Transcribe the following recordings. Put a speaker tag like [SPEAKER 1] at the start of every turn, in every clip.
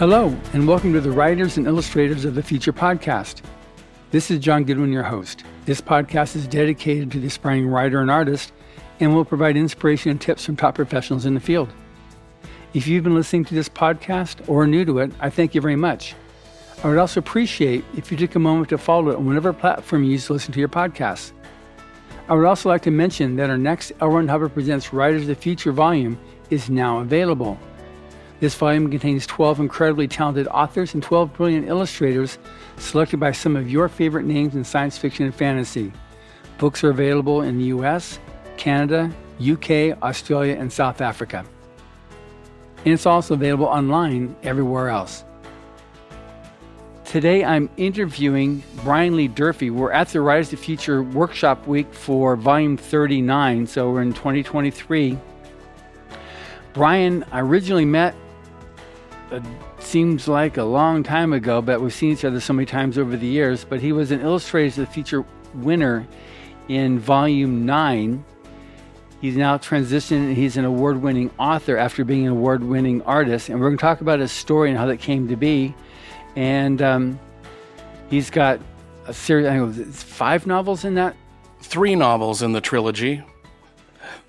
[SPEAKER 1] Hello, and welcome to the Writers and Illustrators of the Future podcast. This is John Goodwin, your host. This podcast is dedicated to the aspiring writer and artist and will provide inspiration and tips from top professionals in the field. If you've been listening to this podcast or are new to it, I thank you very much. I would also appreciate if you took a moment to follow it on whatever platform you use to listen to your podcasts. I would also like to mention that our next L. Ron Hubbard Presents Writers of the Future volume is now available. This volume contains 12 incredibly talented authors and 12 brilliant illustrators selected by some of your favorite names in science fiction and fantasy. Books are available in the US, Canada, UK, Australia, and South Africa. And it's also available online everywhere else. Today I'm interviewing Brian Lee Durfee. We're at the Writers of Future Workshop Week for Volume 39, so we're in 2023. Brian, I originally met it seems like a long time ago, but we've seen each other so many times over the years. But he was an illustrator, of the Future winner in Volume 9. He's now transitioned and he's an award winning author after being an award winning artist. And we're going to talk about his story and how that came to be. And um, he's got a series, I five novels in that.
[SPEAKER 2] Three novels in the trilogy.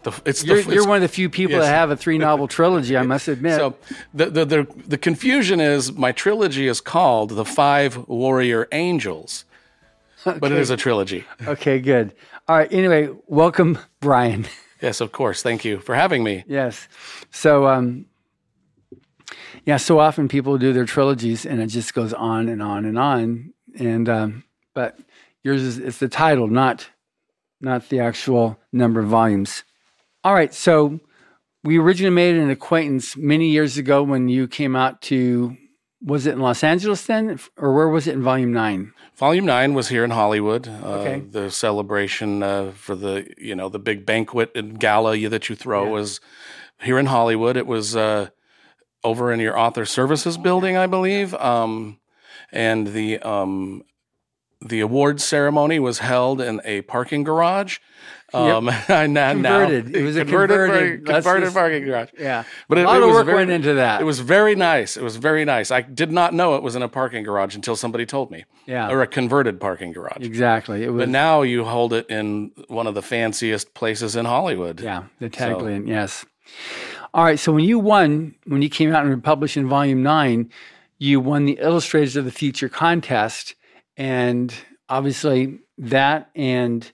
[SPEAKER 1] The, it's you're, the, you're one of the few people yes. that have a three novel trilogy, I must admit. So
[SPEAKER 2] the, the, the the confusion is my trilogy is called The Five Warrior Angels, okay. but it is a trilogy.
[SPEAKER 1] Okay, good. All right. Anyway, welcome, Brian.
[SPEAKER 2] Yes, of course. Thank you for having me.
[SPEAKER 1] Yes. So, um, yeah, so often people do their trilogies and it just goes on and on and on. And um, but yours is it's the title, not not the actual number of volumes. All right. So we originally made an acquaintance many years ago when you came out to, was it in Los Angeles then? Or where was it in Volume 9?
[SPEAKER 2] Volume 9 was here in Hollywood. Uh, okay. The celebration uh, for the, you know, the big banquet and gala that you throw yeah. was here in Hollywood. It was uh, over in your author services building, I believe. Um, and the um, the awards ceremony was held in a parking garage.
[SPEAKER 1] Um, yep. now, converted. it was a converted, converted,
[SPEAKER 2] converted just, parking garage.
[SPEAKER 1] Yeah, but it, a lot it of work
[SPEAKER 2] very,
[SPEAKER 1] went into that.
[SPEAKER 2] It was very nice. It was very nice. I did not know it was in a parking garage until somebody told me.
[SPEAKER 1] Yeah,
[SPEAKER 2] or a converted parking garage.
[SPEAKER 1] Exactly.
[SPEAKER 2] It was, but now you hold it in one of the fanciest places in Hollywood.
[SPEAKER 1] Yeah, the tagline. So. Yes. All right. So when you won, when you came out and published in Volume Nine, you won the Illustrators of the Future contest and obviously, that and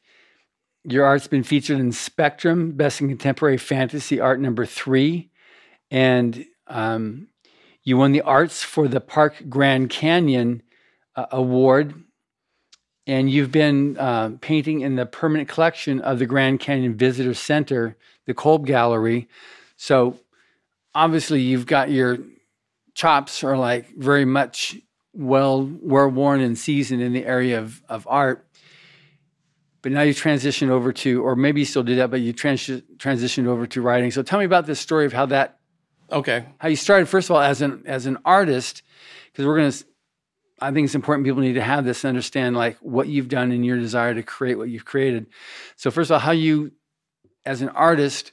[SPEAKER 1] your art's been featured in Spectrum, Best in Contemporary Fantasy Art number three. And um, you won the Arts for the Park Grand Canyon uh, Award. And you've been uh, painting in the permanent collection of the Grand Canyon Visitor Center, the Kolb Gallery. So obviously, you've got your chops are like very much well well worn and seasoned in the area of, of art. But now you transitioned over to, or maybe you still do that, but you trans- transitioned over to writing. So tell me about this story of how that,
[SPEAKER 2] okay,
[SPEAKER 1] how you started first of all as an as an artist, because we're gonna. I think it's important people need to have this and understand like what you've done and your desire to create what you've created. So first of all, how you, as an artist,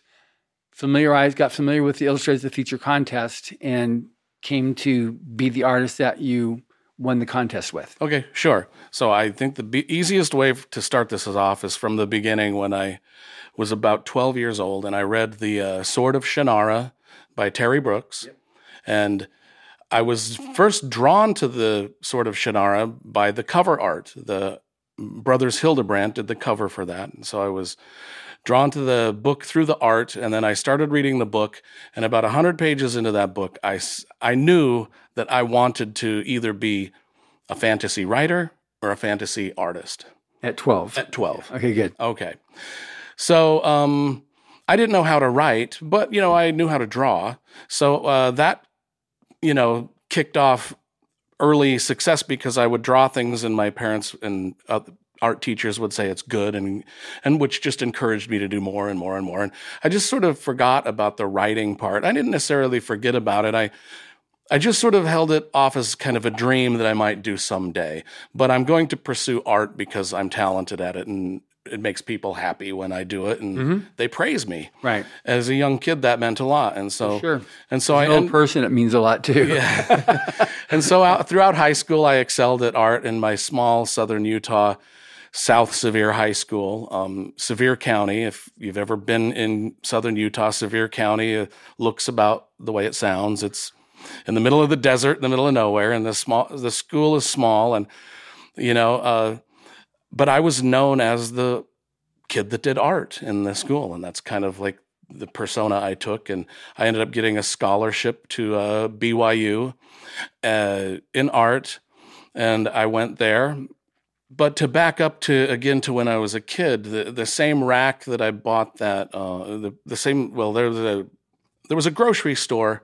[SPEAKER 1] familiarized, got familiar with the Illustrators of the Future contest, and came to be the artist that you won the contest with.
[SPEAKER 2] Okay, sure. So I think the be- easiest way to start this off is from the beginning when I was about 12 years old and I read The uh, Sword of Shannara by Terry Brooks. Yep. And I was first drawn to the Sword of Shannara by the cover art. The brothers Hildebrandt did the cover for that. And so I was drawn to the book through the art and then I started reading the book and about 100 pages into that book I I knew that I wanted to either be a fantasy writer or a fantasy artist.
[SPEAKER 1] At 12.
[SPEAKER 2] At 12.
[SPEAKER 1] Okay, good.
[SPEAKER 2] Okay. So um, I didn't know how to write, but, you know, I knew how to draw. So uh, that, you know, kicked off early success because I would draw things and my parents and uh, art teachers would say it's good and and which just encouraged me to do more and more and more and I just sort of forgot about the writing part. I didn't necessarily forget about it. I I just sort of held it off as kind of a dream that I might do someday. But I'm going to pursue art because I'm talented at it and it makes people happy when I do it, and mm-hmm. they praise me.
[SPEAKER 1] Right.
[SPEAKER 2] As a young kid, that meant a lot, and so
[SPEAKER 1] Sure.
[SPEAKER 2] and so I
[SPEAKER 1] An old person, it means a lot too. Yeah.
[SPEAKER 2] and so out, throughout high school, I excelled at art in my small southern Utah South Sevier High School, um, Sevier County. If you've ever been in southern Utah, Sevier County uh, looks about the way it sounds. It's in the middle of the desert, in the middle of nowhere, and the small the school is small, and you know. Uh, but I was known as the kid that did art in the school, and that's kind of like the persona I took. And I ended up getting a scholarship to uh, BYU uh, in art, and I went there. But to back up to again to when I was a kid, the, the same rack that I bought that uh, the the same well there was a there was a grocery store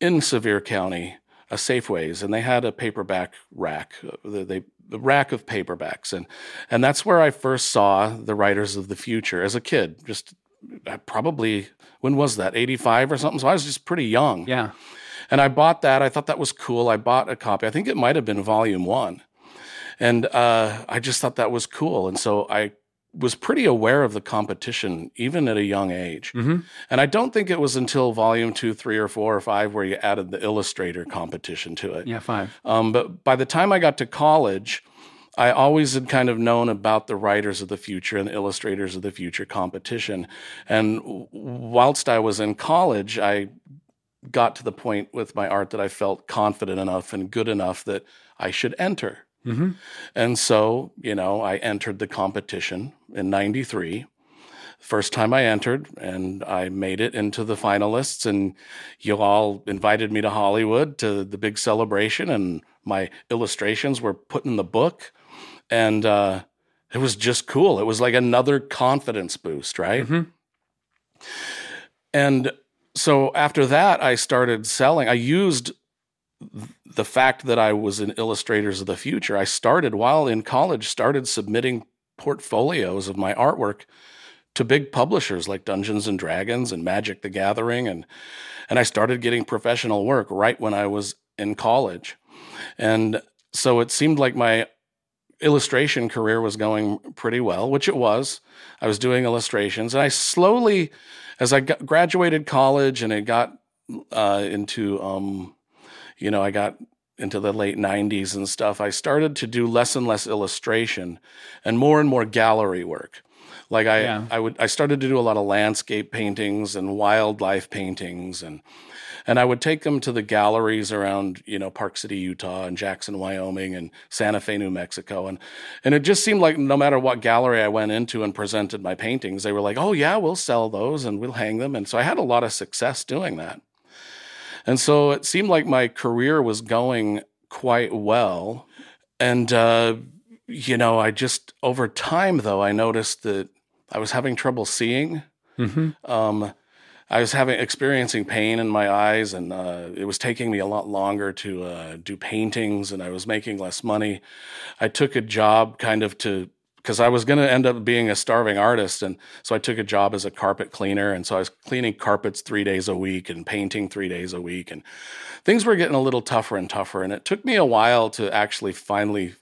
[SPEAKER 2] in Sevier County, a Safeways, and they had a paperback rack. uh, They, they the rack of paperbacks, and and that's where I first saw the Writers of the Future as a kid. Just uh, probably when was that? Eighty five or something. So I was just pretty young.
[SPEAKER 1] Yeah.
[SPEAKER 2] And I bought that. I thought that was cool. I bought a copy. I think it might have been volume one. And uh, I just thought that was cool. And so I was pretty aware of the competition, even at a young age.
[SPEAKER 1] hmm
[SPEAKER 2] And I don't think it was until volume two, three, or four, or five where you added the illustrator competition to it.
[SPEAKER 1] Yeah, five.
[SPEAKER 2] Um, but by the time I got to college, I always had kind of known about the writers of the future and the illustrators of the future competition. And whilst I was in college, I got to the point with my art that I felt confident enough and good enough that I should enter.
[SPEAKER 1] Hmm
[SPEAKER 2] And so, you know, I entered the competition in 93. First time I entered, and I made it into the finalists, and you all invited me to Hollywood to the big celebration, and my illustrations were put in the book. And uh, it was just cool. It was like another confidence boost, right?
[SPEAKER 1] Mhm.
[SPEAKER 2] And so after that, I started selling. I used the fact that I was in Illustrators of the Future. I started while in college, started submitting portfolios of my artwork to big publishers like Dungeons and Dragons and Magic the Gathering and and I started getting professional work right when I was in college. And so it seemed like my illustration career was going pretty well, which it was. I was doing illustrations and I slowly as I graduated college and it got uh, into um, you know, I got into the late 90s and stuff, I started to do less and less illustration and more and more gallery work. Like I,
[SPEAKER 1] Yeah.
[SPEAKER 2] I would, I started to do a lot of landscape paintings and wildlife paintings, and and I would take them to the galleries around, you know, Park City, Utah, and Jackson, Wyoming, and Santa Fe, New Mexico, and and it just seemed like no matter what gallery I went into and presented my paintings, they were like, "Oh yeah, we'll sell those and we'll hang them," and so I had a lot of success doing that. And so it seemed like my career was going quite well. And, uh, you know, I just, over time, though, I noticed that I was having trouble seeing.
[SPEAKER 1] hmm
[SPEAKER 2] Um, I was having experiencing pain in my eyes, and uh, it was taking me a lot longer to uh, do paintings, and I was making less money. I took a job kind of to because I was going to end up being a starving artist, and so I took a job as a carpet cleaner, and so I was cleaning carpets three days a week and painting three days a week, and things were getting a little tougher and tougher, and it took me a while to actually finally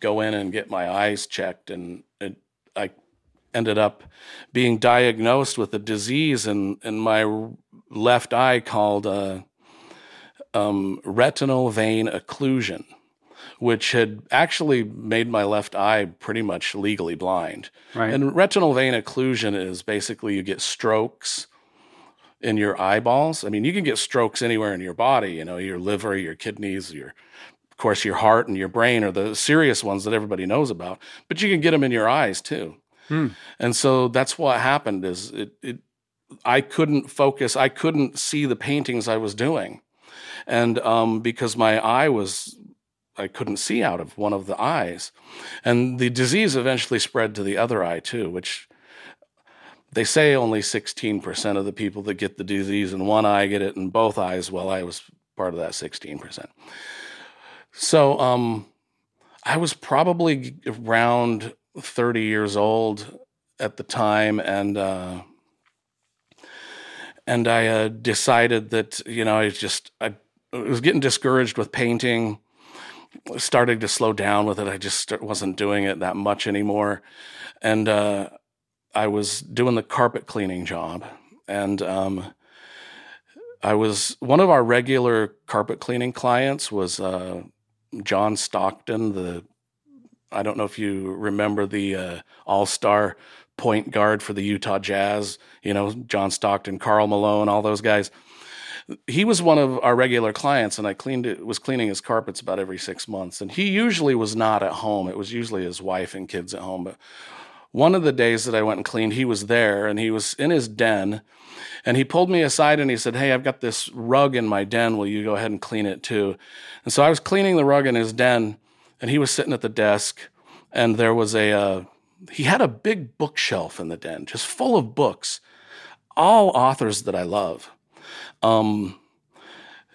[SPEAKER 2] go in and get my eyes checked, and it, I ended up being diagnosed with a disease in in my left eye called uh, um, retinal vein occlusion, which had actually made my left eye pretty much legally blind.
[SPEAKER 1] Right.
[SPEAKER 2] And retinal vein occlusion is basically you get strokes in your eyeballs. I mean, you can get strokes anywhere in your body, you know, your liver, your kidneys, your of course your heart and your brain are the serious ones that everybody knows about, but you can get them in your eyes too.
[SPEAKER 1] Hmm.
[SPEAKER 2] And so that's what happened is it, it I couldn't focus, I couldn't see the paintings I was doing. And um, because my eye was I couldn't see out of one of the eyes. And the disease eventually spread to the other eye too, which they say only 16% of the people that get the disease in one eye get it in both eyes. Well, I was part of that 16%. So um, I was probably around 30 years old at the time, and uh, and I uh, decided that you know I just I was getting discouraged with painting, starting to slow down with it. I just wasn't doing it that much anymore. And uh, I was doing the carpet cleaning job. And um, I was one of our regular carpet cleaning clients was uh, John Stockton, the I don't know if you remember the uh, All Star point guard for the Utah Jazz. You know, John Stockton, Karl Malone, all those guys. He was one of our regular clients, and I cleaned it. Was cleaning his carpets about every six months, and he usually was not at home. It was usually his wife and kids at home. But one of the days that I went and cleaned, he was there, and he was in his den and he pulled me aside and he said, Hey, I've got this rug in my den. Will you go ahead and clean it too? And so I was cleaning the rug in his den and he was sitting at the desk and there was a, uh, he had a big bookshelf in the den just full of books, all authors that I love. Um,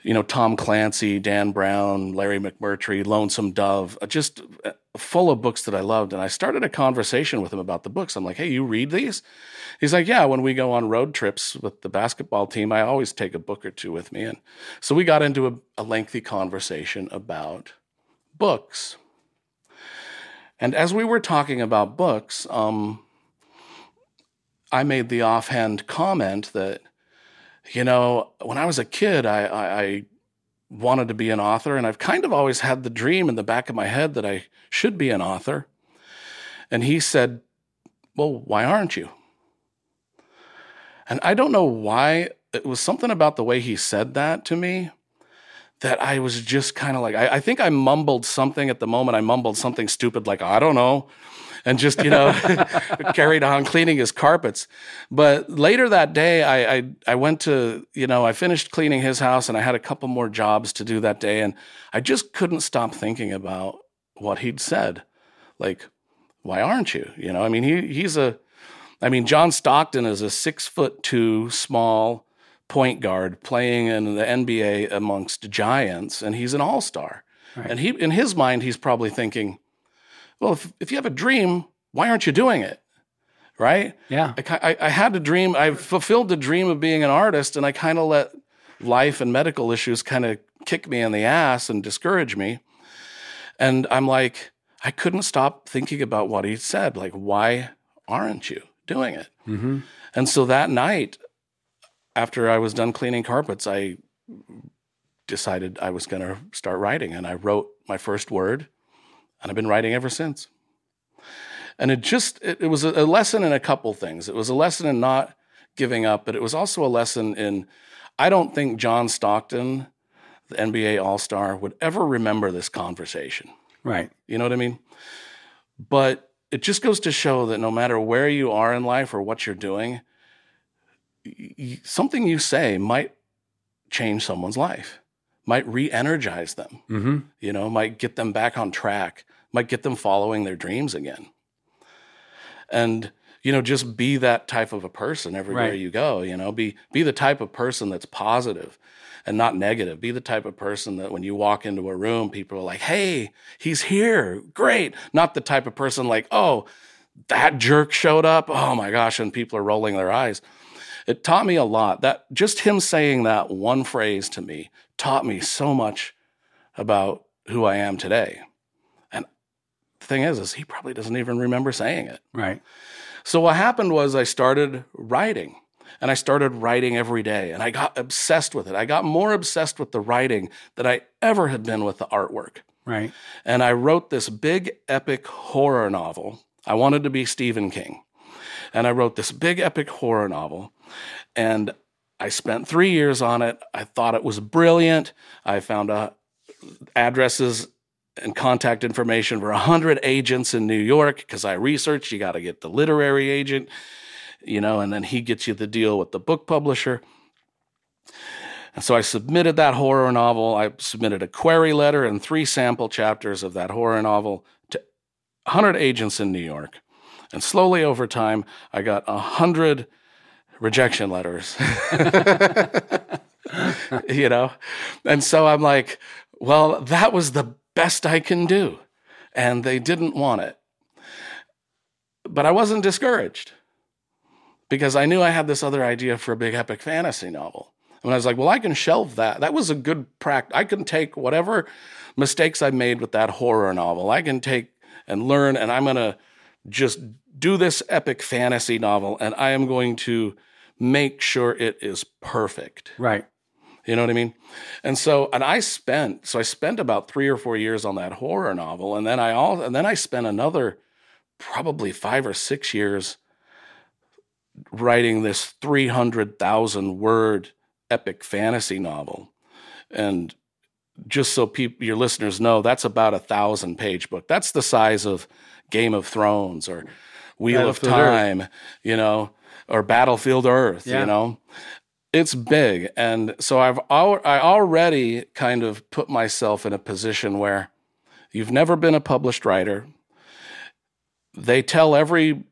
[SPEAKER 2] you know, Tom Clancy, Dan Brown, Larry McMurtry, Lonesome Dove, uh, just uh, full of books that I loved. And I started a conversation with him about the books. I'm like, hey, you read these? He's like, yeah, when we go on road trips with the basketball team, I always take a book or two with me. And so we got into a, a lengthy conversation about books. And as we were talking about books, um, I made the offhand comment that you know, when I was a kid, I, I, I wanted to be an author, and I've kind of always had the dream in the back of my head that I should be an author. And he said, Well, why aren't you? And I don't know why. It was something about the way he said that to me that I was just kind of like, I, I, think I mumbled something at the moment. I mumbled something stupid like, I don't know and just you know carried on cleaning his carpets. But later that day, I, I I went to you know I finished cleaning his house, and I had a couple more jobs to do that day, and I just couldn't stop thinking about what he'd said, like, why aren't you? You know, I mean, he he's a, I mean, John Stockton is a six foot two small point guard playing in the NBA amongst giants, and he's an all star. Right. And he, in his mind, he's probably thinking, well, if, if you have a dream, why aren't you doing it? Right?
[SPEAKER 1] Yeah.
[SPEAKER 2] I, I, I had a dream. I fulfilled the dream of being an artist, and I kind of let life and medical issues kind of kick me in the ass and discourage me. And I'm like, I couldn't stop thinking about what he said. Like, why aren't you doing it? Mm-hmm. And so that night, after I was done cleaning carpets, I decided I was going to start writing. And I wrote my first word and I've been writing ever since. And it just, it, it was a, a lesson in a couple things. It was a lesson in not giving up, but it was also a lesson in, I don't think John Stockton, the NBA All Star, would ever remember this conversation.
[SPEAKER 1] Right.
[SPEAKER 2] You know what I mean? But it just goes to show that no matter where you are in life or what you're doing, something you say might change someone's life, might re energize them, mm-hmm. you know, might get them back on track, might get them following their dreams again. And you know, just be that type of a person everywhere right. you go. You know, be be the type of person that's positive and not negative. Be the type of person that when you walk into a room, people are like, "Hey, he's here, great." Not the type of person like, "Oh, that jerk showed up. Oh my gosh!" and people are rolling their eyes. It taught me a lot. That just him saying that one phrase to me taught me so much about who I am today the thing is, is he probably doesn't even remember saying it.
[SPEAKER 1] Right.
[SPEAKER 2] So what happened was I started writing and I started writing every day and I got obsessed with it. I got more obsessed with the writing than I ever had been with the artwork.
[SPEAKER 1] Right.
[SPEAKER 2] And I wrote this big epic horror novel. I wanted to be Stephen King. And I wrote this big epic horror novel and I spent 3 years on it. I thought it was brilliant. I found uh, addresses and contact information for 100 agents in New York because I researched you got to get the literary agent, you know, and then he gets you the deal with the book publisher. And so I submitted that horror novel. I submitted a query letter and three sample chapters of that horror novel to 100 agents in New York. And slowly over time, I got 100 rejection letters. you know? And so I'm like, well, that was the best I can do. And they didn't want it. But I wasn't discouraged because I knew I had this other idea for a big epic fantasy novel. And I was like, well, I can shelve that. That was a good practice. I can take whatever mistakes I made with that horror novel. I can take and learn, and I'm going to just do this epic fantasy novel, and I am going to make sure it is perfect.
[SPEAKER 1] Right.
[SPEAKER 2] You know what I mean? And so, and I spent, so I spent about three or four years on that horror novel, and then I all, and then I spent another probably five or six years writing this 300,000 word epic fantasy novel. And just so people, your listeners know, that's about a thousand page book. That's the size of Game of Thrones or Wheel of Time, Earth. you know, or Battlefield Earth, yeah. you know. It's big. And so I've al- I already kind of put myself in a position where you've never been a published writer. They tell every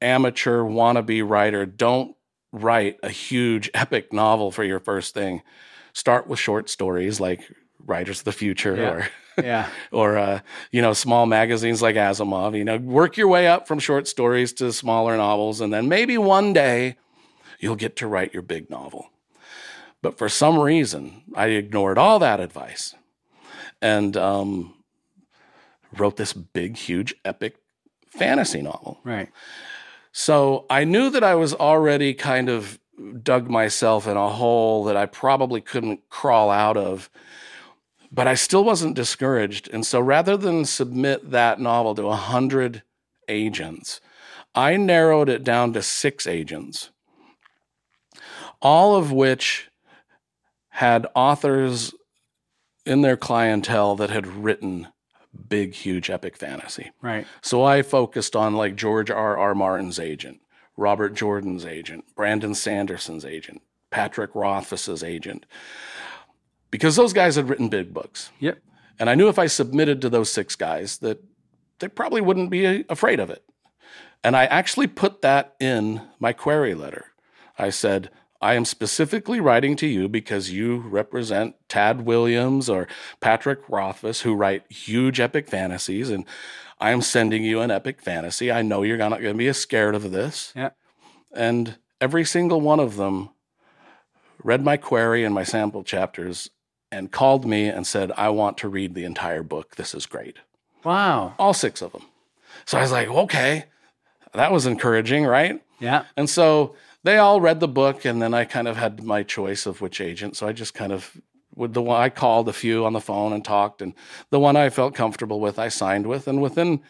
[SPEAKER 2] amateur wannabe writer don't write a huge epic novel for your first thing. Start with short stories like Writers of the Future
[SPEAKER 1] yeah.
[SPEAKER 2] or
[SPEAKER 1] yeah.
[SPEAKER 2] or uh, you know small magazines like Asimov. You know, work your way up from short stories to smaller novels, and then maybe one day you'll get to write your big novel. But for some reason, I ignored all that advice and um, wrote this big, huge, epic fantasy novel.
[SPEAKER 1] Right.
[SPEAKER 2] So I knew that I was already kind of dug myself in a hole that I probably couldn't crawl out of but I still wasn't discouraged. And so rather than submit that novel to 100 agents, I narrowed it down to six agents, all of which had authors in their clientele that had written big, huge epic fantasy.
[SPEAKER 1] Right.
[SPEAKER 2] So I focused on like George R. R. Martin's agent, Robert Jordan's agent, Brandon Sanderson's agent, Patrick Rothfuss's agent because those guys had written big books.
[SPEAKER 1] Yep.
[SPEAKER 2] And I knew if I submitted to those six guys that they probably wouldn't be afraid of it. And I actually put that in my query letter. I said, I am specifically writing to you because you represent Tad Williams or Patrick Rothfuss, who write huge epic fantasies, and I am sending you an epic fantasy. I know you're not going to be scared of this.
[SPEAKER 1] Yeah.
[SPEAKER 2] And every single one of them read my query and my sample chapters and called me and said, I want to read the entire book. This is great.
[SPEAKER 1] Wow.
[SPEAKER 2] All six of them. So I was like, okay, that was encouraging, right?
[SPEAKER 1] Yeah.
[SPEAKER 2] And so they all read the book, and then I kind of had my choice of which agent. So I just kind of, with the one I called a few on the phone and talked, and the one I felt comfortable with, I signed with. And within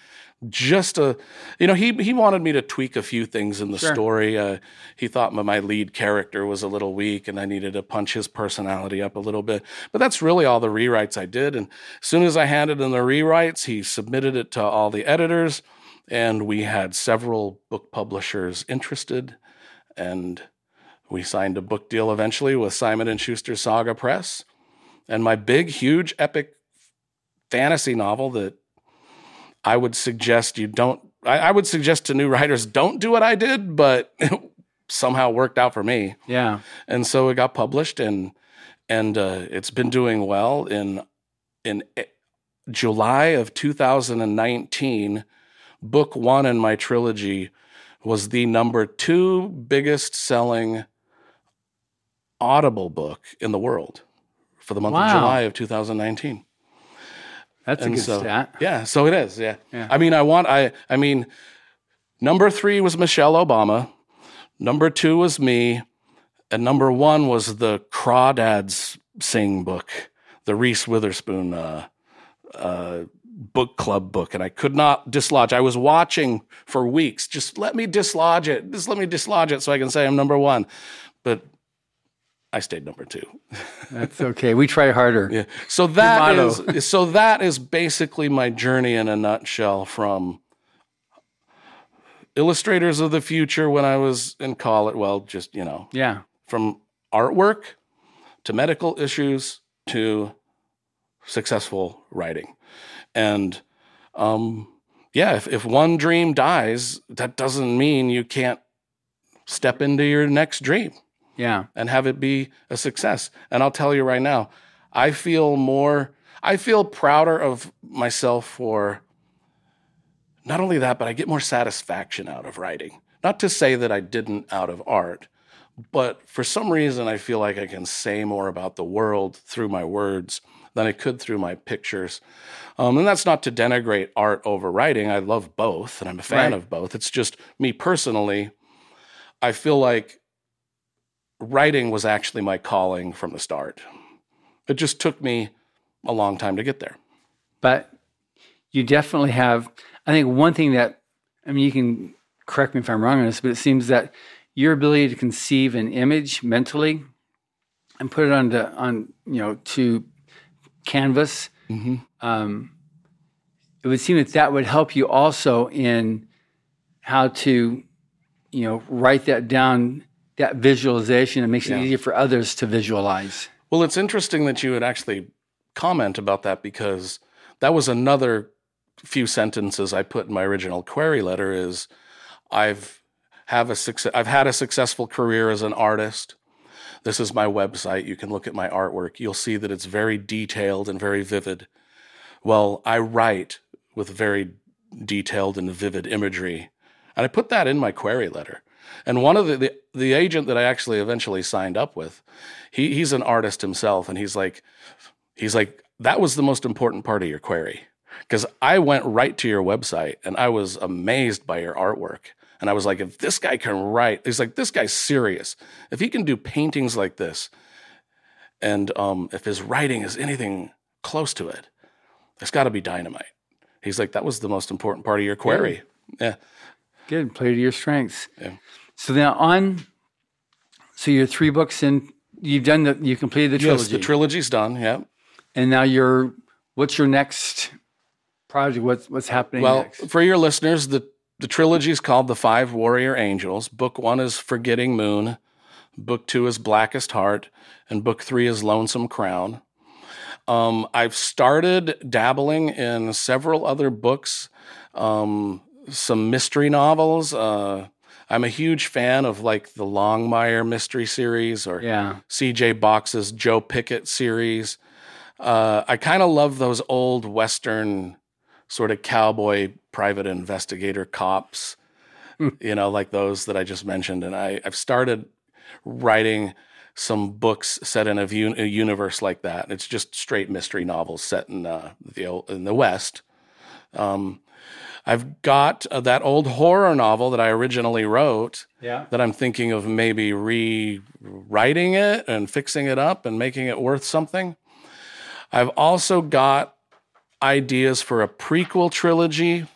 [SPEAKER 2] just a you know he he wanted me to tweak a few things in the sure. story uh, he thought my, my lead character was a little weak and i needed to punch his personality up a little bit but that's really all the rewrites i did and as soon as i handed in the rewrites he submitted it to all the editors and we had several book publishers interested and we signed a book deal eventually with simon and schuster saga press and my big huge epic fantasy novel that I would suggest you don't. I, I would suggest to new writers don't do what I did, but it somehow worked out for me.
[SPEAKER 1] Yeah,
[SPEAKER 2] and so it got published, and and uh, it's been doing well. In in eh, July of 2019, book one in my trilogy was the number two biggest selling Audible book in the world for the month wow. of July of 2019.
[SPEAKER 1] That's and a good
[SPEAKER 2] so,
[SPEAKER 1] stat.
[SPEAKER 2] Yeah, so it is. Yeah.
[SPEAKER 1] yeah.
[SPEAKER 2] I mean, I want. I. I mean, number three was Michelle Obama. Number two was me, and number one was the Crawdads Sing book, the Reese Witherspoon uh, uh, book club book, and I could not dislodge. I was watching for weeks. Just let me dislodge it. Just let me dislodge it so I can say I'm number one. But I stayed number two.
[SPEAKER 1] That's okay. We try harder.
[SPEAKER 2] Yeah. So that is so that is basically my journey in a nutshell from illustrators of the future when I was in college. Well, just you know,
[SPEAKER 1] yeah,
[SPEAKER 2] from artwork to medical issues to successful writing, and um, yeah, if if one dream dies, that doesn't mean you can't step into your next dream.
[SPEAKER 1] Yeah.
[SPEAKER 2] And have it be a success. And I'll tell you right now, I feel more, I feel prouder of myself for not only that, but I get more satisfaction out of writing. Not to say that I didn't out of art, but for some reason, I feel like I can say more about the world through my words than I could through my pictures. Um, and that's not to denigrate art over writing. I love both, and I'm a fan
[SPEAKER 1] Right.
[SPEAKER 2] of both. It's just me personally, I feel like writing was actually my calling from the start. It just took me a long time to get there.
[SPEAKER 1] but you definitely have i think one thing that i mean you can correct me if i'm wrong on this but it seems that your ability to conceive an image mentally and put it onto on you know to canvas
[SPEAKER 2] Mm-hmm.
[SPEAKER 1] Um, it would seem that that would help you also in how to you know write that down that visualization it makes it
[SPEAKER 2] Yeah.
[SPEAKER 1] easier for others to visualize
[SPEAKER 2] Well, it's interesting that you would actually comment about that because that was another few sentences I put in my original query letter is I've have a success, I've had a successful career as an artist. This is my website. You can look at my artwork. You'll see that it's very detailed and very vivid. Well, I write with very detailed and vivid imagery. And I put that in my query letter. And one of the, the, the agent that I actually eventually signed up with, he, he's an artist himself. And he's like, he's like, that was the most important part of your query. Because I went right to your website and I was amazed by your artwork. And I was like, if this guy can write, he's like, this guy's serious. If he can do paintings like this, and um, if his writing is anything close to it, it's got to be dynamite. He's like, that was the most important part of your query. Yeah.
[SPEAKER 1] Good. Play to your strengths.
[SPEAKER 2] Yeah.
[SPEAKER 1] So now on, so you're three books in. You've done the. You completed the trilogy,
[SPEAKER 2] Yes, the trilogy's done. Yeah.
[SPEAKER 1] and now you're. What's your next project? What's what's happening
[SPEAKER 2] Well,
[SPEAKER 1] next?
[SPEAKER 2] for your listeners, the the trilogy is called The Five Warrior Angels. Book one is Forgetting Moon. Book two is Blackest Heart, and book three is Lonesome Crown. Um, I've started dabbling in several other books, um, some mystery novels. Uh, I'm a huge fan of like the Longmire mystery series or
[SPEAKER 1] Yeah.
[SPEAKER 2] CJ Box's Joe Pickett series. Uh, I kind of love those old Western sort of cowboy private investigator cops, you know, like those that I just mentioned. And I, I've started writing some books set in a, view, a universe like that. It's just straight mystery novels set in uh, the in the West. Um, I've got uh, that old horror novel that I originally wrote
[SPEAKER 1] Yeah.
[SPEAKER 2] that I'm thinking of maybe rewriting it and fixing it up and making it worth something. I've also got ideas for a prequel trilogy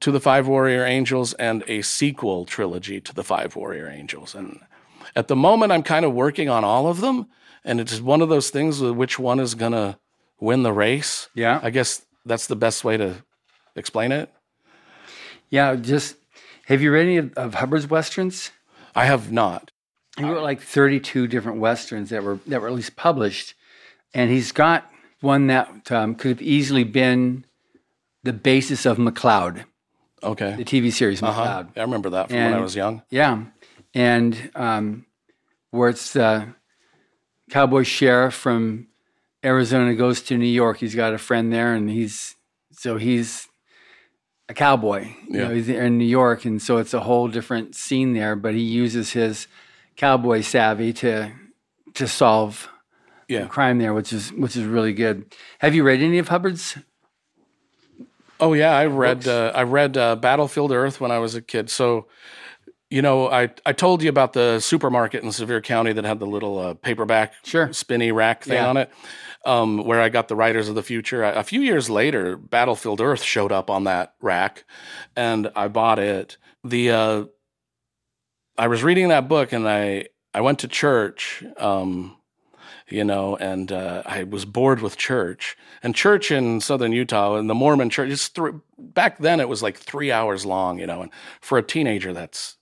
[SPEAKER 2] to the Five Warrior Angels and a sequel trilogy to the Five Warrior Angels. And at the moment, I'm kind of working on all of them. And it's one of those things with which one is going to win the race.
[SPEAKER 1] Yeah.
[SPEAKER 2] I guess that's the best way to explain it.
[SPEAKER 1] Yeah. Just have you read any of, of Hubbard's westerns?
[SPEAKER 2] I have not.
[SPEAKER 1] He wrote like 32 different westerns that were that were at least published, and he's got one that um, could have easily been the basis of McCloud,
[SPEAKER 2] Okay.
[SPEAKER 1] the TV series
[SPEAKER 2] Uh-huh.
[SPEAKER 1] McCloud.
[SPEAKER 2] I remember that from when I was young.
[SPEAKER 1] Yeah, and um, where it's the cowboy sheriff from Arizona goes to New York. He's got a friend there, and he's so he's a cowboy. You
[SPEAKER 2] Yeah.
[SPEAKER 1] know, he's in New York, and so it's a whole different scene there. But he uses his cowboy savvy to to solve
[SPEAKER 2] Yeah.
[SPEAKER 1] crime there, which is which is really good. Have you read any of Hubbard's?
[SPEAKER 2] Oh yeah, I read uh, I read uh, Battlefield Earth when I was a kid. So, you know, I I told you about the supermarket in Sevier County that had the little uh, paperback
[SPEAKER 1] Sure.
[SPEAKER 2] spinny rack thing
[SPEAKER 1] Yeah.
[SPEAKER 2] on it, um, where I got the Writers of the Future. A a few years later, Battlefield Earth showed up on that rack, and I bought it. The uh, I was reading that book, and I I went to church. Um, you know, and uh, I was bored with church. And church in southern Utah, and the Mormon church, it's thr back then it was like three hours long, you know, and for a teenager, that's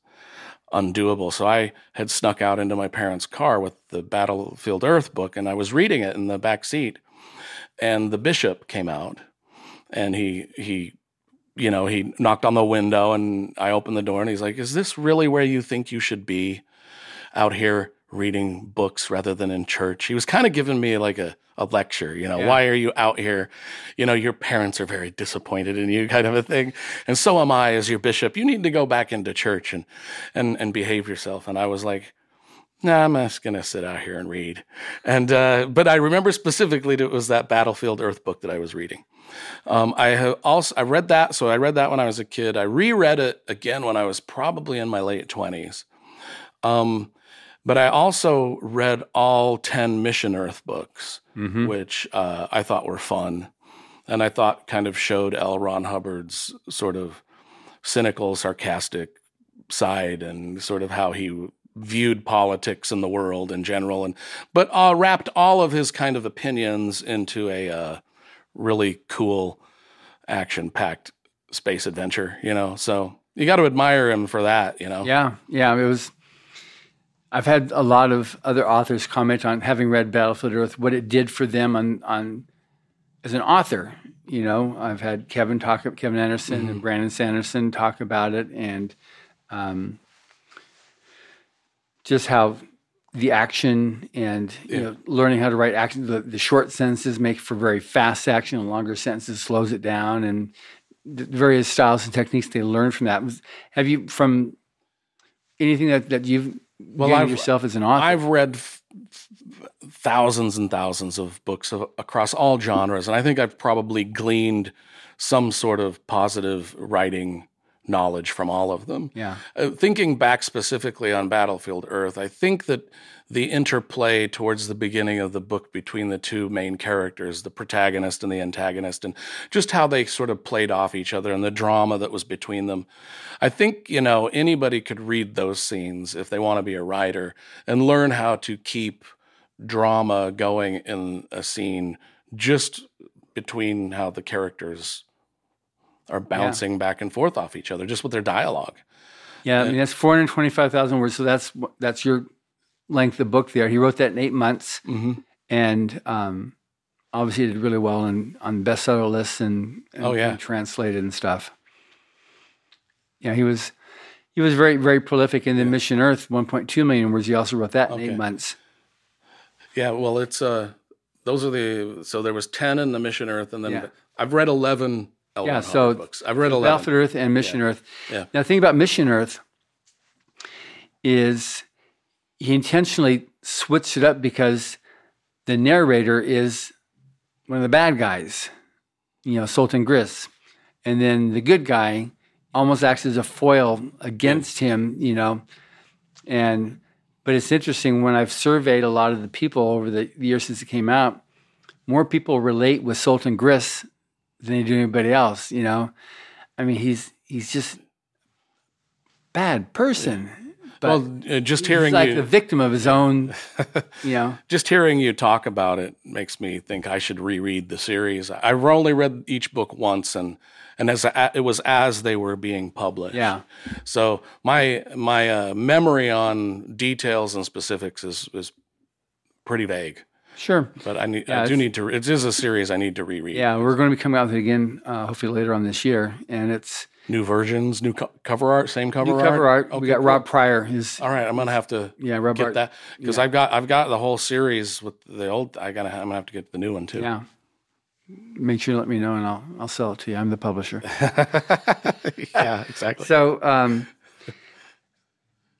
[SPEAKER 2] undoable. So I had snuck out into my parents' car with the Battlefield Earth book, and I was reading it in the back seat. And the bishop came out, and he he, you know, he knocked on the window, and I opened the door, and he's like, "Is this really where you think you should be, out here reading books rather than in church. He was kind of giving me like a, a lecture, you know,
[SPEAKER 1] Yeah.
[SPEAKER 2] why are you out here? You know, your parents are very disappointed in you, kind of a thing. And so am I as your bishop. You need to go back into church and and and behave yourself. And I was like, nah, I'm just gonna sit out here and read. And uh, but I remember specifically that it was that Battlefield Earth book that I was reading. Um, I have also I read that, so I read that when I was a kid. I reread it again when I was probably in my late twenties. Um, but I also read all ten Mission Earth books,
[SPEAKER 1] Mm-hmm.
[SPEAKER 2] which uh, I thought were fun, and I thought kind of showed L. Ron Hubbard's sort of cynical, sarcastic side, and sort of how he viewed politics and the world in general, and but uh, wrapped all of his kind of opinions into a uh, really cool, action-packed space adventure. You know, so you got to admire him for that. You know,
[SPEAKER 1] Yeah, yeah. It was. I've had a lot of other authors comment on having read Battlefield Earth, what it did for them on on as an author. You know, I've had Kevin talk, Kevin Anderson and Brandon Sanderson talk about it, and um, just how the action and you know learning how to write action. The, the short sentences make for very fast action, and longer sentences slows it down, and the various styles and techniques they learn from that. Have you from anything that, that you've well,
[SPEAKER 2] I've-
[SPEAKER 1] yourself as an author?
[SPEAKER 2] I've read f- f- thousands and thousands of books of, across all genres, and I think I've probably gleaned some sort of positive writing knowledge from all of them.
[SPEAKER 1] yeah,
[SPEAKER 2] Uh, thinking back specifically on Battlefield Earth, I think that the interplay towards the beginning of the book between the two main characters, the protagonist and the antagonist, and just how they sort of played off each other and the drama that was between them. I think, you know, anybody could read those scenes if they want to be a writer and learn how to keep drama going in a scene just between how the characters are bouncing back and forth off each other, just with their dialogue.
[SPEAKER 1] yeah. I mean, that's four hundred twenty-five thousand words. So that's that's your length of book there. He wrote that in eight months,
[SPEAKER 2] Mm-hmm.
[SPEAKER 1] and um, obviously did really well on on bestseller lists and, and
[SPEAKER 2] Oh, yeah.
[SPEAKER 1] and translated and stuff. Yeah, he was he was very very prolific. And then Mission Earth, one point two million words. He also wrote that in
[SPEAKER 2] Okay.
[SPEAKER 1] eight months.
[SPEAKER 2] Yeah, well, it's uh, those are the so there was ten in the Mission Earth, and then
[SPEAKER 1] Yeah.
[SPEAKER 2] I've read eleven. L.
[SPEAKER 1] Yeah,
[SPEAKER 2] Ron
[SPEAKER 1] so
[SPEAKER 2] Hubbard books. I've read eleven.
[SPEAKER 1] Battlefield Earth and Mission Earth.
[SPEAKER 2] Yeah.
[SPEAKER 1] Now, the thing about Mission Earth is he intentionally switched it up because the narrator is one of the bad guys, you know, Soltan Gris. And then the good guy almost acts as a foil against him, you know. And, but it's interesting when I've surveyed a lot of the people over the years since it came out, more people relate with Soltan Gris than they do anybody else, you know. I mean, he's he's just bad person. But
[SPEAKER 2] well, uh, just
[SPEAKER 1] he's
[SPEAKER 2] hearing
[SPEAKER 1] like
[SPEAKER 2] you,
[SPEAKER 1] the victim of his own, you know.
[SPEAKER 2] just hearing you talk about it makes me think I should reread the series. I've only read each book once, and and as a, it was as they were being published.
[SPEAKER 1] Yeah.
[SPEAKER 2] So my my uh, memory on details and specifics is is pretty vague.
[SPEAKER 1] Sure.
[SPEAKER 2] But I need
[SPEAKER 1] Yeah,
[SPEAKER 2] I do need to. It is a series I need to reread.
[SPEAKER 1] Yeah, we're going to be coming out with it again, uh, hopefully later on this year, and it's
[SPEAKER 2] New versions, new co- cover art, same cover
[SPEAKER 1] new
[SPEAKER 2] art.
[SPEAKER 1] cover art.
[SPEAKER 2] Okay,
[SPEAKER 1] we got
[SPEAKER 2] cool.
[SPEAKER 1] Rob Prior. His
[SPEAKER 2] All right, I'm gonna have to
[SPEAKER 1] yeah, Rob
[SPEAKER 2] get that because I've got I've got the whole series with the old. I gotta I'm gonna have to get the new one too.
[SPEAKER 1] Yeah. Make sure you let me know, and I'll I'll sell it to you. I'm the publisher.
[SPEAKER 2] yeah, exactly.
[SPEAKER 1] So, um,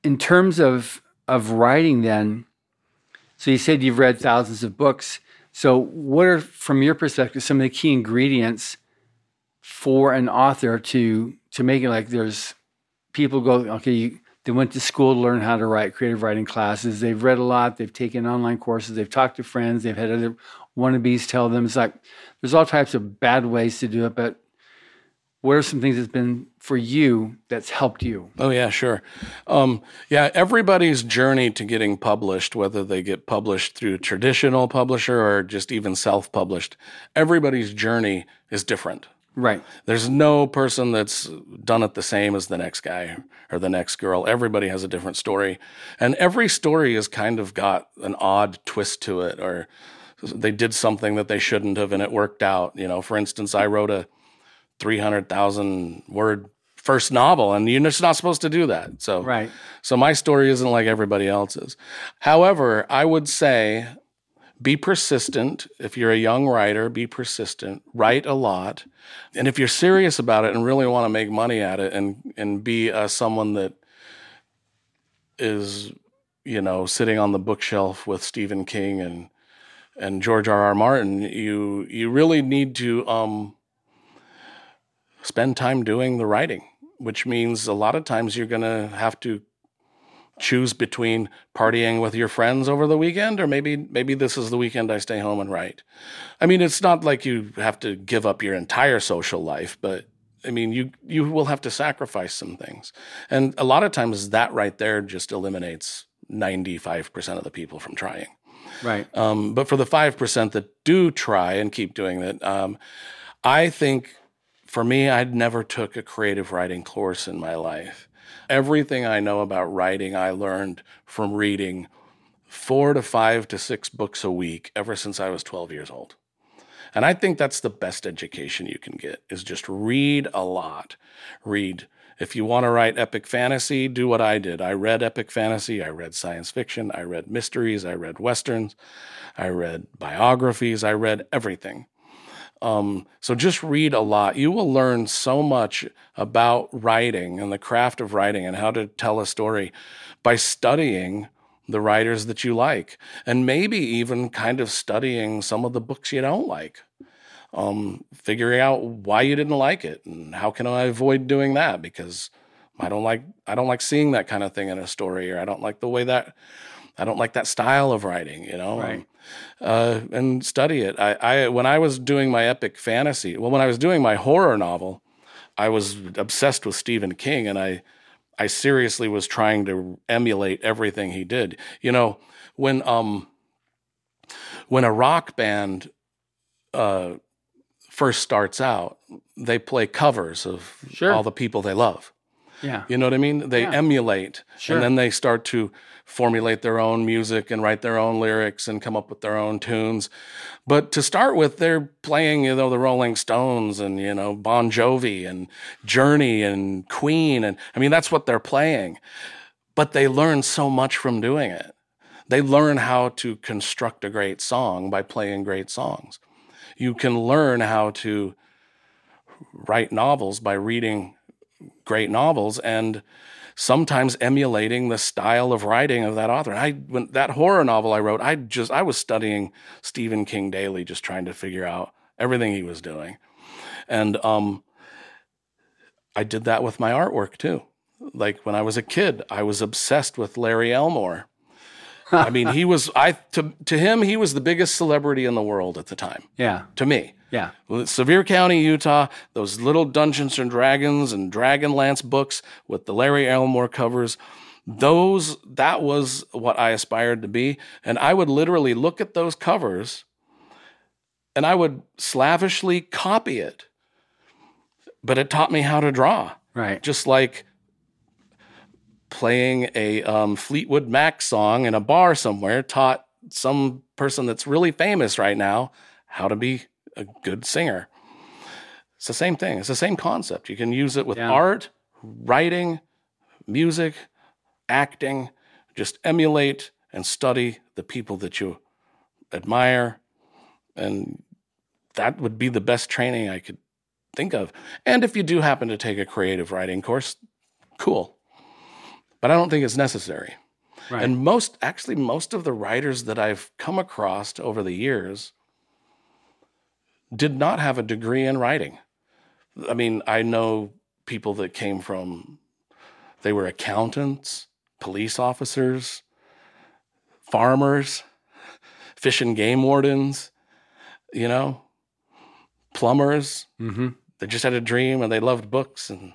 [SPEAKER 1] in terms of of writing, then, so you said you've read thousands of books. So, what are, from your perspective, some of the key ingredients for an author to to make it like there's people go okay, you, they went to school to learn how to write creative writing classes. They've read a lot. They've taken online courses. They've talked to friends. They've had other wannabes tell them it's like there's all types of bad ways to do it, but what are some things that's been for you that's helped you?
[SPEAKER 2] Oh yeah, sure. Um, yeah, everybody's journey to getting published, whether they get published through a traditional publisher or just even self-published, everybody's journey is different.
[SPEAKER 1] Right.
[SPEAKER 2] There's no person that's done it the same as the next guy or the next girl. Everybody has a different story. And every story has kind of got an odd twist to it or they did something that they shouldn't have and it worked out. You know, for instance, I wrote a 300,000 word first novel, and you're just not supposed to do that. So,
[SPEAKER 1] Right.
[SPEAKER 2] so my story isn't like everybody else's. However, I would say be persistent. If you're a young writer, be persistent. Write a lot, and if you're serious about it and really want to make money at it, and and be uh, someone that is, you know, sitting on the bookshelf with Stephen King and and George R. R. Martin, you you really need to um, spend time doing the writing, which means a lot of times you're going to have to choose between partying with your friends over the weekend or maybe maybe this is the weekend I stay home and write. I mean, it's not like you have to give up your entire social life, but I mean, you you will have to sacrifice some things. And a lot of times that right there just eliminates 95% of the people from trying.
[SPEAKER 1] Right.
[SPEAKER 2] Um, but for the 5% that do try and keep doing it, um, I think for me, I'd never took a creative writing course in my life. Everything I know about writing, I learned from reading four to five to six books a week ever since I was 12 years old. And I think that's the best education you can get is just read a lot. Read if you want to write epic fantasy, do what I did. I read epic fantasy, I read science fiction, I read mysteries, I read westerns, I read biographies, I read everything. Um, so just read a lot. You will learn so much about writing and the craft of writing and how to tell a story by studying the writers that you like and maybe even kind of studying some of the books you don't like um, figuring out why you didn't like it and how can I avoid doing that because I don't like I don't like seeing that kind of thing in a story or I don't like the way that I don't like that style of writing, you know.
[SPEAKER 1] Right.
[SPEAKER 2] Uh, and study it. I, I when I was doing my epic fantasy, well, when I was doing my horror novel, I was obsessed with Stephen King, and I I seriously was trying to emulate everything he did. You know, when um when a rock band uh first starts out, they play covers of
[SPEAKER 1] Sure.
[SPEAKER 2] all the people they love.
[SPEAKER 1] Yeah.
[SPEAKER 2] You know what I mean? They
[SPEAKER 1] Yeah.
[SPEAKER 2] emulate,
[SPEAKER 1] Sure.
[SPEAKER 2] and then they start to formulate their own music and write their own lyrics and come up with their own tunes. But to start with, they're playing, you know, the Rolling Stones and you know Bon Jovi and Journey and Queen, and I mean that's what they're playing. But they learn so much from doing it. They learn how to construct a great song by playing great songs. You can learn how to write novels by reading great novels and sometimes emulating the style of writing of that author. I when that horror novel I wrote, I just I was studying Stephen King daily, just trying to figure out everything he was doing, and um, I did that with my artwork too. Like when I was a kid, I was obsessed with Larry Elmore. I mean, he was I to to him he was the biggest celebrity in the world at the time.
[SPEAKER 1] Yeah.
[SPEAKER 2] To me,
[SPEAKER 1] Yeah.
[SPEAKER 2] Sevier County, Utah, those little Dungeons and Dragons and Dragonlance books with the Larry Elmore covers, those that was what I aspired to be. And I would literally look at those covers and I would slavishly copy it. But it taught me how to draw,
[SPEAKER 1] Right.
[SPEAKER 2] just like playing a um, Fleetwood Mac song in a bar somewhere taught some person that's really famous right now how to be a good singer. It's the same thing. It's the same concept. You can use it with
[SPEAKER 1] Yeah.
[SPEAKER 2] art, writing, music, acting. Just emulate and study the people that you admire. And that would be the best training I could think of. And if you do happen to take a creative writing course, cool. But I don't think it's necessary.
[SPEAKER 1] Right.
[SPEAKER 2] And most, actually, most of the writers that I've come across over the years did not have a degree in writing. I mean, I know people that came from, they were accountants, police officers, farmers, fish and game wardens, you know, plumbers.
[SPEAKER 1] mm-hmm.
[SPEAKER 2] They just had a dream and they loved books. And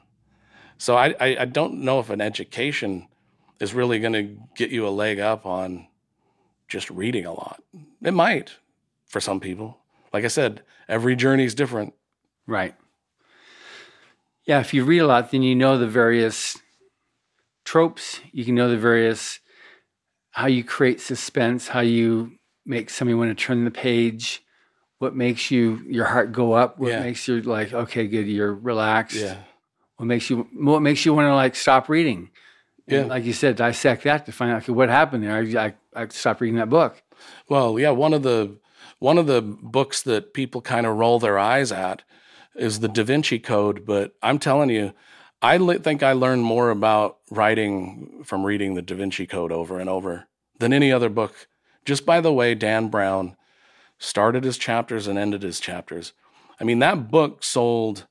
[SPEAKER 2] so I, I, I don't know if an education is really going to get you a leg up on just reading a lot. It might for some people. Like I said, every journey is different.
[SPEAKER 1] Right. Yeah, if you read a lot, then you know the various tropes. You can know the various how you create suspense, how you make somebody want to turn the page, what makes you your heart go up, what
[SPEAKER 2] Yeah.
[SPEAKER 1] makes you like, okay, good, you're relaxed.
[SPEAKER 2] Yeah.
[SPEAKER 1] what makes you what makes you want to like stop reading? And
[SPEAKER 2] Yeah.
[SPEAKER 1] like you said, dissect that to find out okay, what happened there. I, I, I stopped reading that book.
[SPEAKER 2] Well, yeah, one of the one of the books that people kind of roll their eyes at is the Da Vinci Code, but I'm telling you, I think I learned more about writing from reading the Da Vinci Code over and over than any other book. Just by the way Dan Brown started his chapters and ended his chapters. I mean, that book sold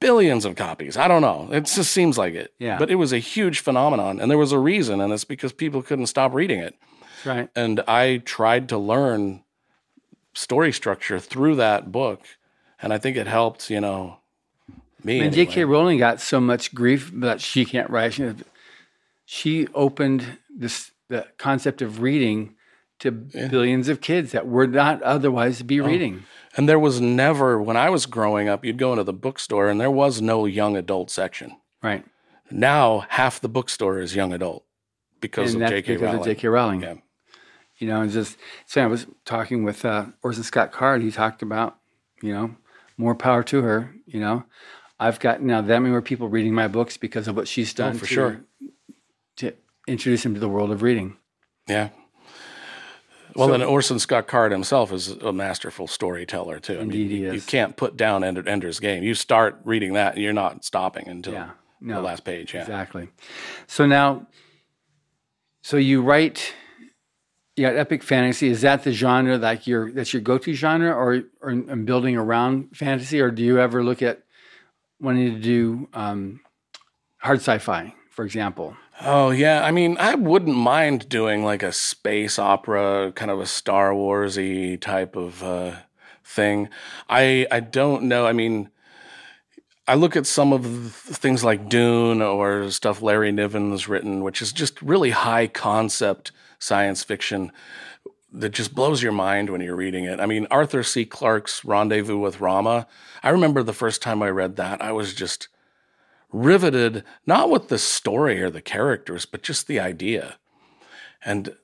[SPEAKER 2] billions of copies. I don't know. It just seems like it.
[SPEAKER 1] Yeah.
[SPEAKER 2] But it was a huge phenomenon, and there was a reason, and it's because people couldn't stop reading it
[SPEAKER 1] right.
[SPEAKER 2] and I tried to learn story structure through that book, and I think it helped. You know, me.
[SPEAKER 1] And
[SPEAKER 2] anyway.
[SPEAKER 1] J.K. Rowling got so much grief that she can't write. She, she opened this the concept of reading to billions of kids that would not otherwise
[SPEAKER 2] Oh.
[SPEAKER 1] be reading.
[SPEAKER 2] And there was never when I was growing up, you'd go into the bookstore, and there was no young adult section.
[SPEAKER 1] Right.
[SPEAKER 2] Now half the bookstore is young adult because
[SPEAKER 1] and
[SPEAKER 2] of J.K.
[SPEAKER 1] because
[SPEAKER 2] Rowling.
[SPEAKER 1] of J.K. Rowling.
[SPEAKER 2] Yeah.
[SPEAKER 1] You know, and just so I was talking with uh, Orson Scott Card. He talked about, you know, more power to her. You know, I've got now that many more people reading my books because of what she's done
[SPEAKER 2] Oh, for
[SPEAKER 1] to,
[SPEAKER 2] sure.
[SPEAKER 1] to introduce him to the world of reading.
[SPEAKER 2] Yeah. Well, then Orson Scott Card himself is a masterful storyteller too. I
[SPEAKER 1] Indeed
[SPEAKER 2] mean,
[SPEAKER 1] he
[SPEAKER 2] you- you can't put down Ender, Ender's Game. You start reading that, and you're not stopping until
[SPEAKER 1] Yeah.
[SPEAKER 2] the last page. Yeah.
[SPEAKER 1] Exactly. So now, so you write, got epic fantasy. Is that the genre like your that's your go to genre, or or and building around fantasy, or do you ever look at wanting to do um, hard sci-fi, for example?
[SPEAKER 2] Oh yeah, I mean, I wouldn't mind doing like a space opera, kind of a Star Warsy type of uh, thing. I I don't know. I mean, I look at some of things like Dune or stuff Larry Niven's written, which is just really high concept science fiction that just blows your mind when you're reading it. I mean, Arthur C. Clarke's Rendezvous with Rama. I remember the first time I read that, I was just riveted, not with the story or the characters, but just the idea. And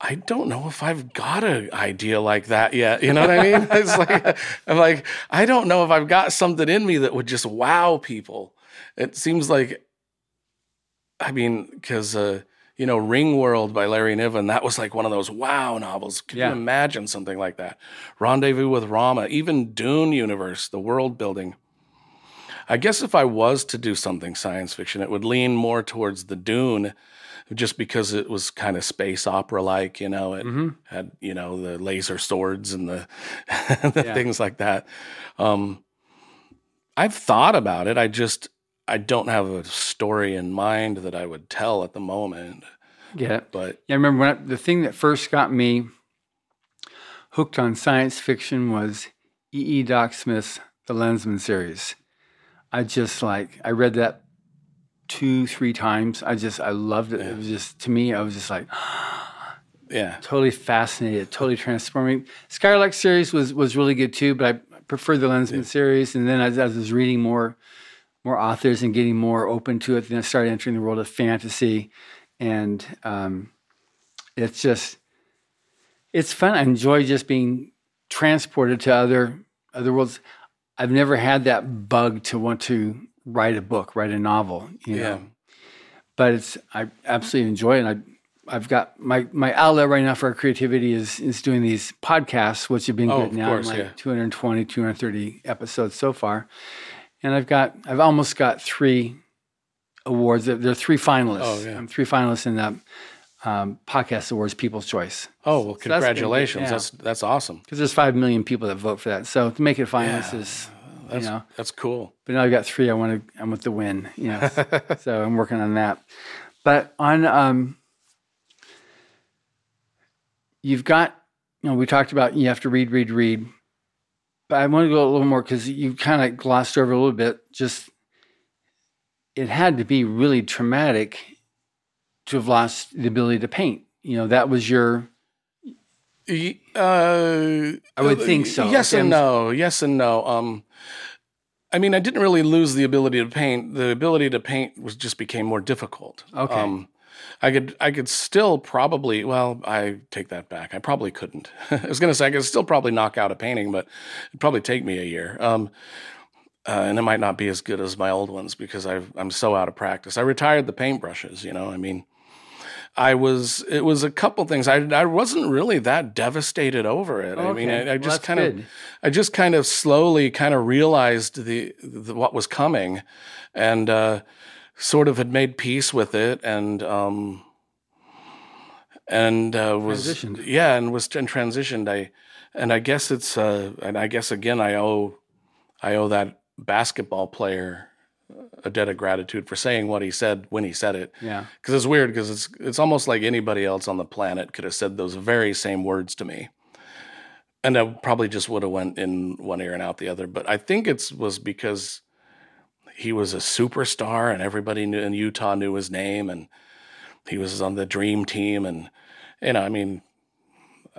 [SPEAKER 2] I don't know if I've got an idea like that yet. You know what I mean? It's like I'm like I don't know if I've got something in me that would just wow people. It seems like, I mean, because uh, you know, Ringworld by Larry Niven, that was like one of those wow novels. Could
[SPEAKER 1] Yeah.
[SPEAKER 2] you imagine something like that? Rendezvous with Rama, even Dune universe, the world building. I guess if I was to do something science fiction, it would lean more towards the Dune, just because it was kind of space opera like. You know, it
[SPEAKER 1] Mm-hmm.
[SPEAKER 2] had you know the laser swords and the, the
[SPEAKER 1] Yeah.
[SPEAKER 2] things like that. Um, I've thought about it. I just I don't have a story in mind that I would tell at the moment.
[SPEAKER 1] It?
[SPEAKER 2] But
[SPEAKER 1] Yeah, I remember when I, the thing that first got me hooked on science fiction was E. E. Doc Smith's The Lensman series. I just like I read that two, three times. I just I loved it. It was just to me, I was just like
[SPEAKER 2] yeah,
[SPEAKER 1] totally fascinated, totally transforming. Skylark series was was really good too, but I preferred the Lensman series. And then as, as I was reading more more authors and getting more open to it, then I started entering the world of fantasy, and um, it's just it's fun. I enjoy just being transported to other other worlds. I've never had that bug to want to write a book, write a novel. You know?
[SPEAKER 2] yeah,
[SPEAKER 1] but it's I absolutely enjoy it. And I I've got my my outlet right now for our creativity is is doing these podcasts, which have been
[SPEAKER 2] Oh,
[SPEAKER 1] good now,
[SPEAKER 2] course,
[SPEAKER 1] like
[SPEAKER 2] yeah.
[SPEAKER 1] 220, 230 episodes so far. And I've got I've almost got three awards. There are three finalists.
[SPEAKER 2] Oh, yeah.
[SPEAKER 1] I'm three finalists in the um, podcast awards, People's Choice,
[SPEAKER 2] Oh well,
[SPEAKER 1] that's been
[SPEAKER 2] congratulations.
[SPEAKER 1] yeah.
[SPEAKER 2] That's that's awesome.
[SPEAKER 1] because there's five million people that vote for that. So to make it a finalist is you know.
[SPEAKER 2] that's cool.
[SPEAKER 1] But now I've got three. I want to. I'm with the win. You know, so I'm working on that. But on um, you've got. You know, we talked about you have to read, read, read. But I want to go a little more because you kind of glossed over a little bit. Just it had to be really traumatic to have lost the ability to paint. You know, that was your.
[SPEAKER 2] Uh,
[SPEAKER 1] I would think so.
[SPEAKER 2] Yes and no. Yes and no. Um, I mean, I didn't really lose the ability to paint. The ability to paint was just became more difficult.
[SPEAKER 1] Okay.
[SPEAKER 2] Um, I could I could still probably well I take that back. I probably couldn't. I was gonna say I could still probably knock out a painting, but it'd probably take me a year. Um, uh, and it might not be as good as my old ones because i am so out of practice. I retired the paintbrushes. You know, I mean, I was it was a couple things. I I wasn't really that devastated over it.
[SPEAKER 1] Okay.
[SPEAKER 2] I mean, I, I just
[SPEAKER 1] that's
[SPEAKER 2] kind of. I just kind of slowly kind of realized the, the what was coming, and uh, sort of had made peace with it, and um, and uh, was
[SPEAKER 1] Transitioned.
[SPEAKER 2] yeah, and was and transitioned. I and I guess it's uh, and I guess again I owe I owe that basketball player a debt of gratitude for saying what he said when he said it
[SPEAKER 1] Yeah.
[SPEAKER 2] because it's weird because it's it's almost like anybody else on the planet could have said those very same words to me and I probably just would have went in one ear and out the other but I think it was because he was a superstar and everybody knew in Utah knew his name and he was on the dream team and you know I mean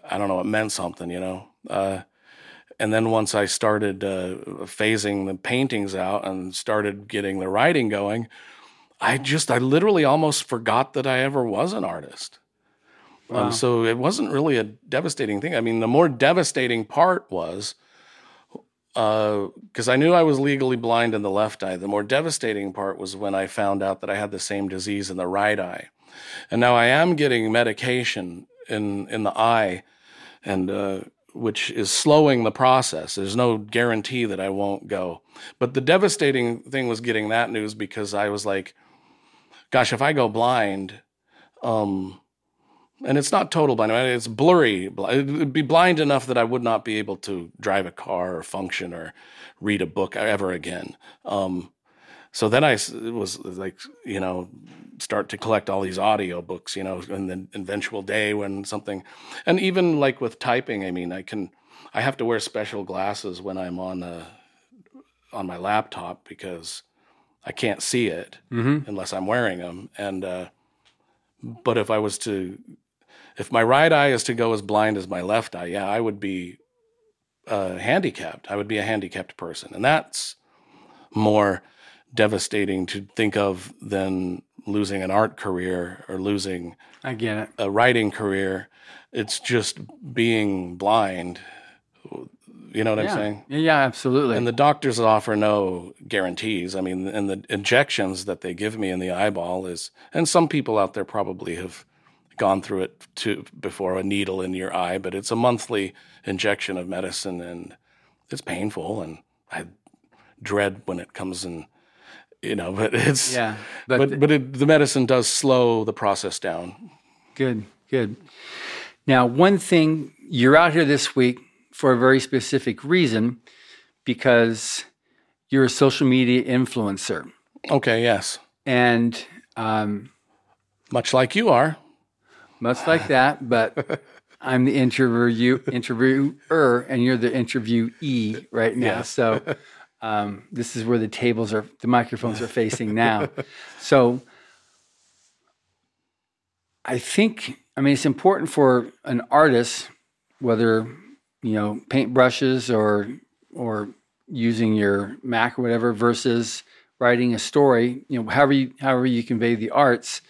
[SPEAKER 2] I don't know it meant something you know uh, and then once I started uh, phasing the paintings out and started getting the writing going, I just, I literally almost forgot that I ever was an artist.
[SPEAKER 1] Wow.
[SPEAKER 2] Um, so it wasn't really a devastating thing. I mean, the more devastating part was because I knew I was legally blind in the left eye. The more devastating part was when I found out that I had the same disease in the right eye. And now I am getting medication in in the eye, and uh, which is slowing the process. There's no guarantee that I won't go. But the devastating thing was getting that news because I was like, gosh, if I go blind, um, and it's not total blind, it's blurry. It would be blind enough that I would not be able to drive a car or function or read a book ever again. Um, so then I was like, you know, start to collect all these audio books, you know, and then eventual day when something, and even like with typing, I mean, I can, I have to wear special glasses when I'm on uh on my laptop because I can't see it
[SPEAKER 1] Mm-hmm.
[SPEAKER 2] unless I'm wearing them. And uh, but if I was to, if my right eye is to go as blind as my left eye, yeah, I would be uh, handicapped. I would be a handicapped person, and that's more devastating to think of than losing an art career or losing
[SPEAKER 1] I get it.
[SPEAKER 2] a writing career. It's just being blind. You know what I'm saying?
[SPEAKER 1] Yeah, yeah, absolutely.
[SPEAKER 2] And the doctors offer no guarantees. I mean, and the injections that they give me in the eyeball is, and some people out there probably have gone through it too before a needle in your eye, but it's a monthly injection of medicine and it's painful. And I dread when it comes in, you know, but it's,
[SPEAKER 1] yeah, but,
[SPEAKER 2] but, but it, the medicine does slow the process down.
[SPEAKER 1] good, good. Now, one thing you're out here this week for a very specific reason because you're a social media influencer.
[SPEAKER 2] Okay, yes.
[SPEAKER 1] And um,
[SPEAKER 2] Much like you are.
[SPEAKER 1] Much like that, but I'm the interview interviewer and you're the interviewee right now.
[SPEAKER 2] Yeah.
[SPEAKER 1] So um, this is where the tables are, the microphones are facing now. So I think, I mean, it's important for an artist, whether you know paintbrushes or or using your Mac or whatever, versus writing a story. You know, however you however you convey the arts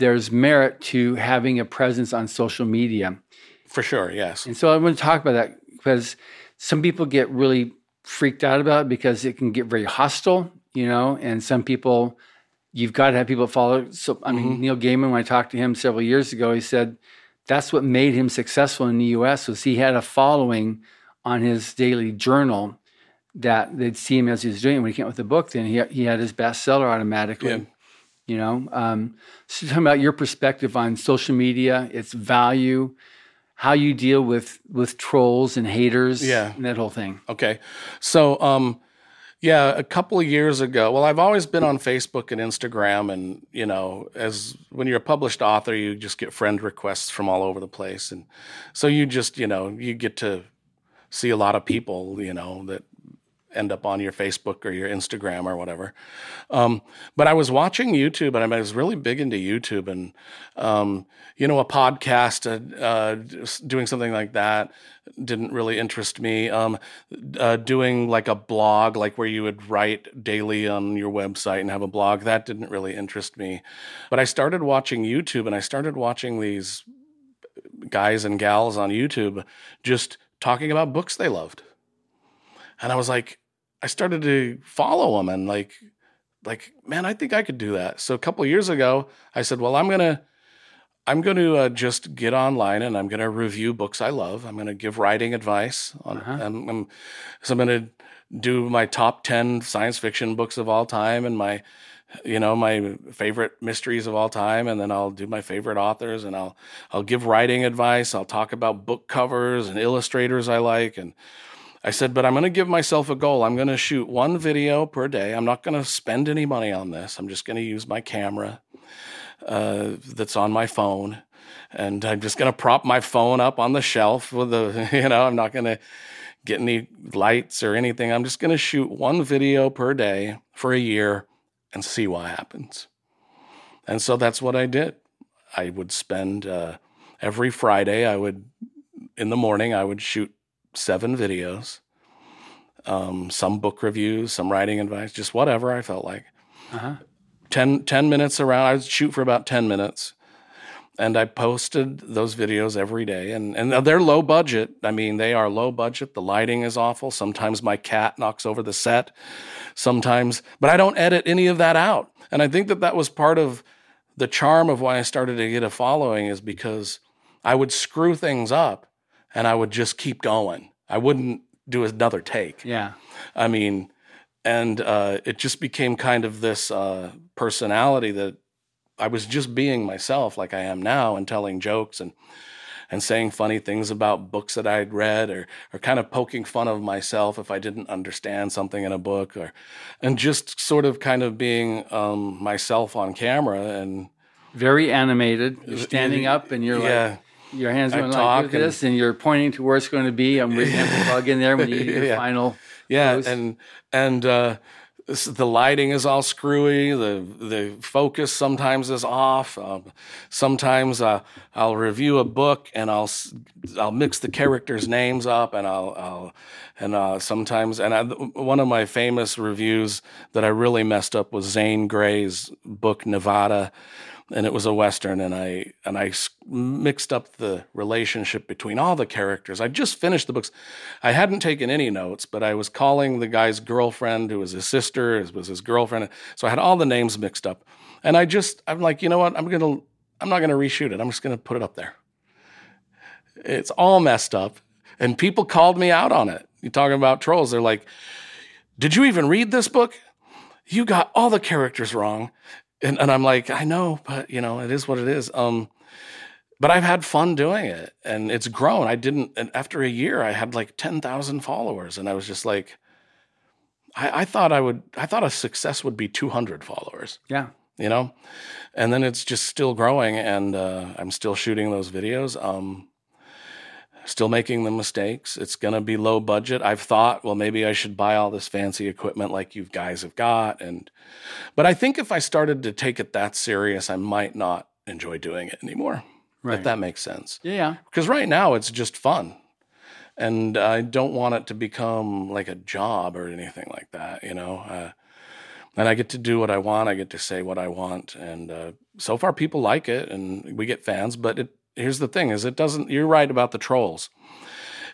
[SPEAKER 1] there's merit to having a presence on social media.
[SPEAKER 2] For sure, yes.
[SPEAKER 1] And so I want to talk about that because some people get really freaked out about it because it can get very hostile, you know, and some people you've got to have people follow. So I mean, mm-hmm. Neil Gaiman, when I talked to him several years ago, he said that's what made him successful in the US was he had a following on his daily journal that they'd see him as he was doing it. When he came out with the book, then he, he had his bestseller automatically.
[SPEAKER 2] Yeah.
[SPEAKER 1] You know, um, so talking about your perspective on social media, its value, how you deal with with trolls and haters,
[SPEAKER 2] Yeah.
[SPEAKER 1] and that whole thing.
[SPEAKER 2] Okay. So, um, yeah, a couple of years ago, well, I've always been on Facebook and Instagram, and you know, as when you're a published author, you just get friend requests from all over the place, and so you just, you know, you get to see a lot of people, you know, that end up on your Facebook or your Instagram or whatever. Um, but I was watching YouTube, and I was really big into YouTube, and um, you know, a podcast, uh, uh, doing something like that didn't really interest me. Um, uh, doing like a blog, like where you would write daily on your website and have a blog, that didn't really interest me. But I started watching YouTube, and I started watching these guys and gals on YouTube just talking about books they loved. And I was like, I started to follow them and like, like, man, I think I could do that. So a couple of years ago, I said, well, I'm gonna, I'm going to uh, just get online and I'm going to review books I love. I'm going to give writing advice on,
[SPEAKER 1] Uh-huh.
[SPEAKER 2] I'm, I'm- so I'm going to do my top ten science fiction books of all time and my, you know, my favorite mysteries of all time, and then I'll do my favorite authors and I'll I'll give writing advice. I'll talk about book covers and illustrators I like and. I said, but I'm going to give myself a goal. I'm going to shoot one video per day. I'm not going to spend any money on this. I'm just going to use my camera uh, that's on my phone. And I'm just going to prop my phone up on the shelf with the, you know, I'm not going to get any lights or anything. I'm just going to shoot one video per day for a year and see what happens. And so that's what I did. I would spend uh, every Friday, I would, in the morning, I would shoot seven videos, um, some book reviews, some writing advice, just whatever I felt like.
[SPEAKER 1] Uh-huh.
[SPEAKER 2] 10, 10 minutes around. I would shoot for about 10 minutes. And I posted those videos every day. And, and they're low budget. I mean, they are low budget. The lighting is awful. Sometimes my cat knocks over the set. Sometimes, but I don't edit any of that out. And I think that that was part of the charm of why I started to get a following is because I would screw things up and I would just keep going. I wouldn't do another take.
[SPEAKER 1] Yeah.
[SPEAKER 2] I mean, and uh, it just became kind of this uh, personality that I was just being myself, like I am now, and telling jokes and and saying funny things about books that I'd read, or or kind of poking fun of myself if I didn't understand something in a book, or and just sort of kind of being um, myself on camera and
[SPEAKER 1] Very animated. You're standing up and you're
[SPEAKER 2] yeah.
[SPEAKER 1] like, your hands going like this, and you're pointing to where it's going to be. I'm reading the plug in there when you do your
[SPEAKER 2] Yeah.
[SPEAKER 1] final.
[SPEAKER 2] Yeah,
[SPEAKER 1] pose.
[SPEAKER 2] and and uh, the lighting is all screwy. The the focus sometimes is off. Um, sometimes uh, I'll review a book and I'll I'll mix the characters' names up, and I'll, I'll and uh, sometimes and I, one of my famous reviews that I really messed up was Zane Grey's book Nevada. And it was a western, and I and I mixed up the relationship between all the characters. I just finished the books. I hadn't taken any notes, but I was calling the guy's girlfriend, who was his sister, was his girlfriend. So I had all the names mixed up. And I just, I'm like, you know what? I'm gonna, I'm not gonna reshoot it. I'm just gonna put it up there. It's all messed up, and people called me out on it. you're talking about trolls? They're like, "Did you even read this book? You got all the characters wrong." And, and I'm like, I know, but you know, it is what it is. Um, but I've had fun doing it and it's grown. I didn't, and after a year, I had like 10,000 followers. And I was just like, I, I thought I would, I thought a success would be 200 followers,
[SPEAKER 1] Yeah.
[SPEAKER 2] you know? And then it's just still growing and uh, I'm still shooting those videos. Um, still making the mistakes. It's going to be low budget. I've thought, well, maybe I should buy all this fancy equipment like you guys have got. And, but I think if I started to take it that serious, I might not enjoy doing it anymore.
[SPEAKER 1] Right.
[SPEAKER 2] If that makes sense.
[SPEAKER 1] yeah.
[SPEAKER 2] Because right now it's just fun. And I don't want it to become like a job or anything like that, you know? Uh, and I get to do what I want. I get to say what I want. And uh, so far, people like it and we get fans. But it, here's the thing is it doesn't, you're right about the trolls.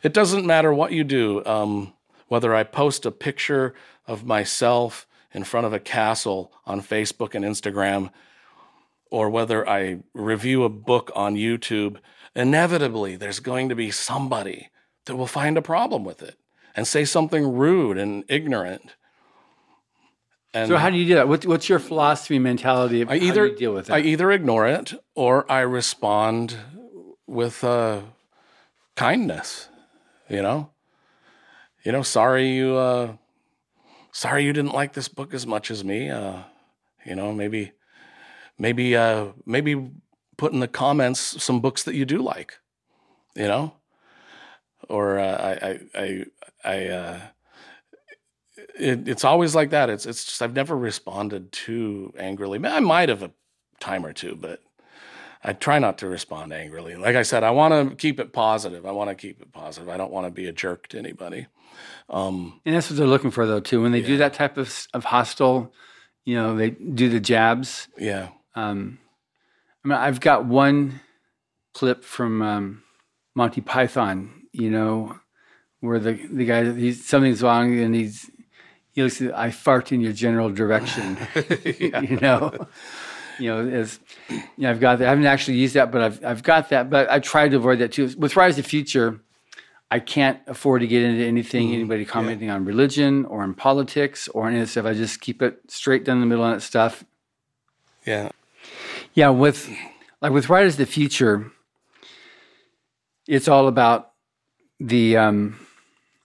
[SPEAKER 2] It doesn't matter what you do, um, whether I post a picture of myself in front of a castle on Facebook and Instagram, or whether I review a book on YouTube, inevitably there's going to be somebody that will find a problem with it and say something rude and ignorant. And
[SPEAKER 1] So how do you do that? What, what's your philosophy mentality? Of
[SPEAKER 2] I
[SPEAKER 1] how
[SPEAKER 2] either
[SPEAKER 1] you deal with that?
[SPEAKER 2] I either ignore it or I respond with uh, kindness. You know, you know, sorry you, uh, sorry you didn't like this book as much as me. Uh, you know, maybe, maybe, uh, maybe put in the comments some books that you do like. You know, or uh, I, I, I, I. It, it's always like that. It's it's just I've never responded too angrily. I might have a time or two, but I try not to respond angrily. Like I said, I want to keep it positive. I want to keep it positive. I don't want to be a jerk to anybody. Um,
[SPEAKER 1] and that's what they're looking for, though, too. When they do that type of, of hostile, you know, they do the jabs.
[SPEAKER 2] yeah,
[SPEAKER 1] Um, I mean, I've got one clip from um, Monty Python, you know, where the the guy he's something's wrong and he's I fart in your general direction. you know, you know, as you know, I've got that. I haven't actually used that, but I've I've got that. But I tried to avoid that too. With Writers of the Future, I can't afford to get into anything, anybody commenting on religion or on politics or any of this stuff. I just keep it straight down the middle on that stuff.
[SPEAKER 2] Yeah.
[SPEAKER 1] Yeah, with like with Writers of the Future, it's all about the um,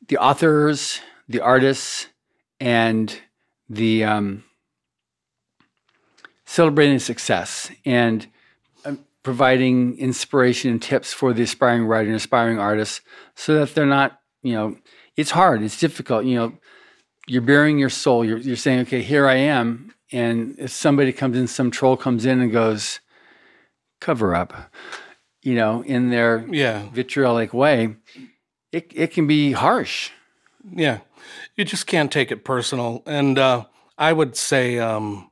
[SPEAKER 1] the authors, the artists, and the um, celebrating success and um, providing inspiration and tips for the aspiring writer and aspiring artists, so that they're not, you know, it's hard, it's difficult, you know. You're bearing your soul. You're, you're saying, okay, here I am. And if somebody comes in, some troll comes in and goes, cover up, you know, in their
[SPEAKER 2] Yeah.
[SPEAKER 1] vitriolic way, it, it can be harsh.
[SPEAKER 2] Yeah. You just can't take it personal. And uh, I would say, um,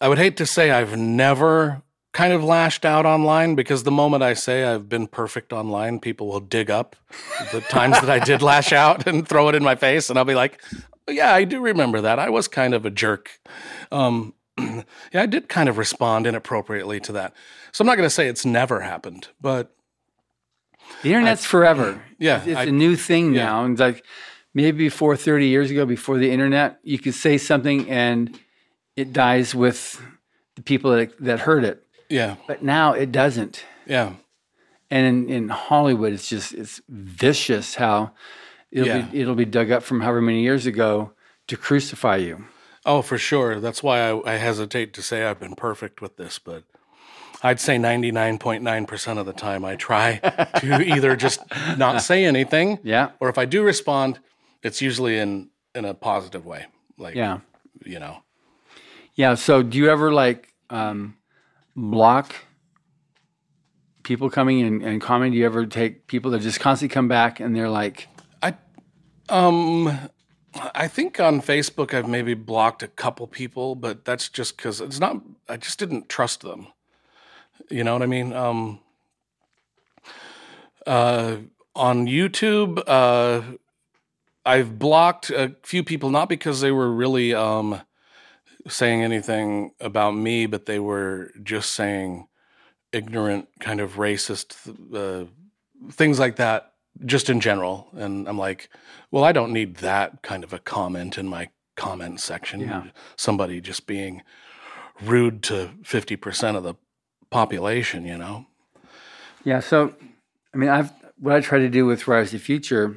[SPEAKER 2] I would hate to say I've never kind of lashed out online because the moment I say I've been perfect online, people will dig up the times that I did lash out and throw it in my face. And I'll be like, yeah, I do remember that. I was kind of a jerk. Um, yeah, I did kind of respond inappropriately to that. So I'm not going to say it's never happened, but
[SPEAKER 1] The internet's forever.
[SPEAKER 2] yeah,
[SPEAKER 1] It's, it's
[SPEAKER 2] I-
[SPEAKER 1] a new thing
[SPEAKER 2] yeah.
[SPEAKER 1] now. And it's like maybe before 30 years ago, before the internet, you could say something and it dies with the people that, that heard it.
[SPEAKER 2] yeah,
[SPEAKER 1] But now it doesn't.
[SPEAKER 2] yeah.
[SPEAKER 1] And in, in Hollywood, it's just it's vicious how it'll
[SPEAKER 2] Yeah.
[SPEAKER 1] be it'll be dug up from however many years ago to crucify you.
[SPEAKER 2] Oh, for sure. That's why I, I hesitate to say I've been perfect with this, but I'd say 99.9% of the time I try to either just not say anything,
[SPEAKER 1] Yeah.
[SPEAKER 2] or if I do respond, it's usually in in a positive way. Like,
[SPEAKER 1] Yeah.
[SPEAKER 2] you know,
[SPEAKER 1] Yeah. So do you ever like um, block people coming and, and commenting? Do you ever take people that just constantly come back and they're like,
[SPEAKER 2] I, um, I think on Facebook I've maybe blocked a couple people, but that's just because it's not. I just didn't trust them. You know what I mean? Um, uh, on YouTube, uh, I've blocked a few people not because they were really um, saying anything about me, but they were just saying ignorant, kind of racist uh, things like that, just in general. And I'm like, well, I don't need that kind of a comment in my comment section.
[SPEAKER 1] Yeah.
[SPEAKER 2] Somebody just being rude to 50% of the population, you know?
[SPEAKER 1] Yeah. So, I mean, I've what I try to do with Writers of the Future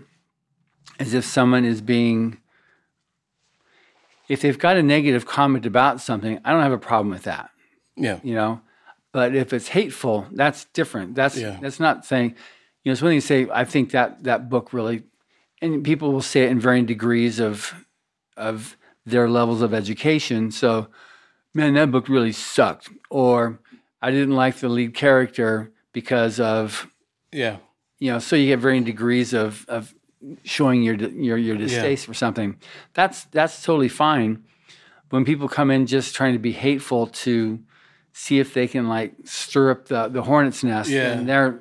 [SPEAKER 1] is if someone is being, if they've got a negative comment about something, I don't have a problem with that,
[SPEAKER 2] Yeah.
[SPEAKER 1] you know. But if it's hateful, that's different. That's
[SPEAKER 2] Yeah.
[SPEAKER 1] that's not saying, you know, it's one thing to say I think that that book really, and people will say it in varying degrees of of their levels of education. So, man, that book really sucked, or I didn't like the lead character because of
[SPEAKER 2] Yeah.
[SPEAKER 1] you know, so you get varying degrees of of showing your your your distaste for something. That's that's totally fine. When people come in just trying to be hateful to see if they can like stir up the the hornet's nest,
[SPEAKER 2] Yeah.
[SPEAKER 1] and they're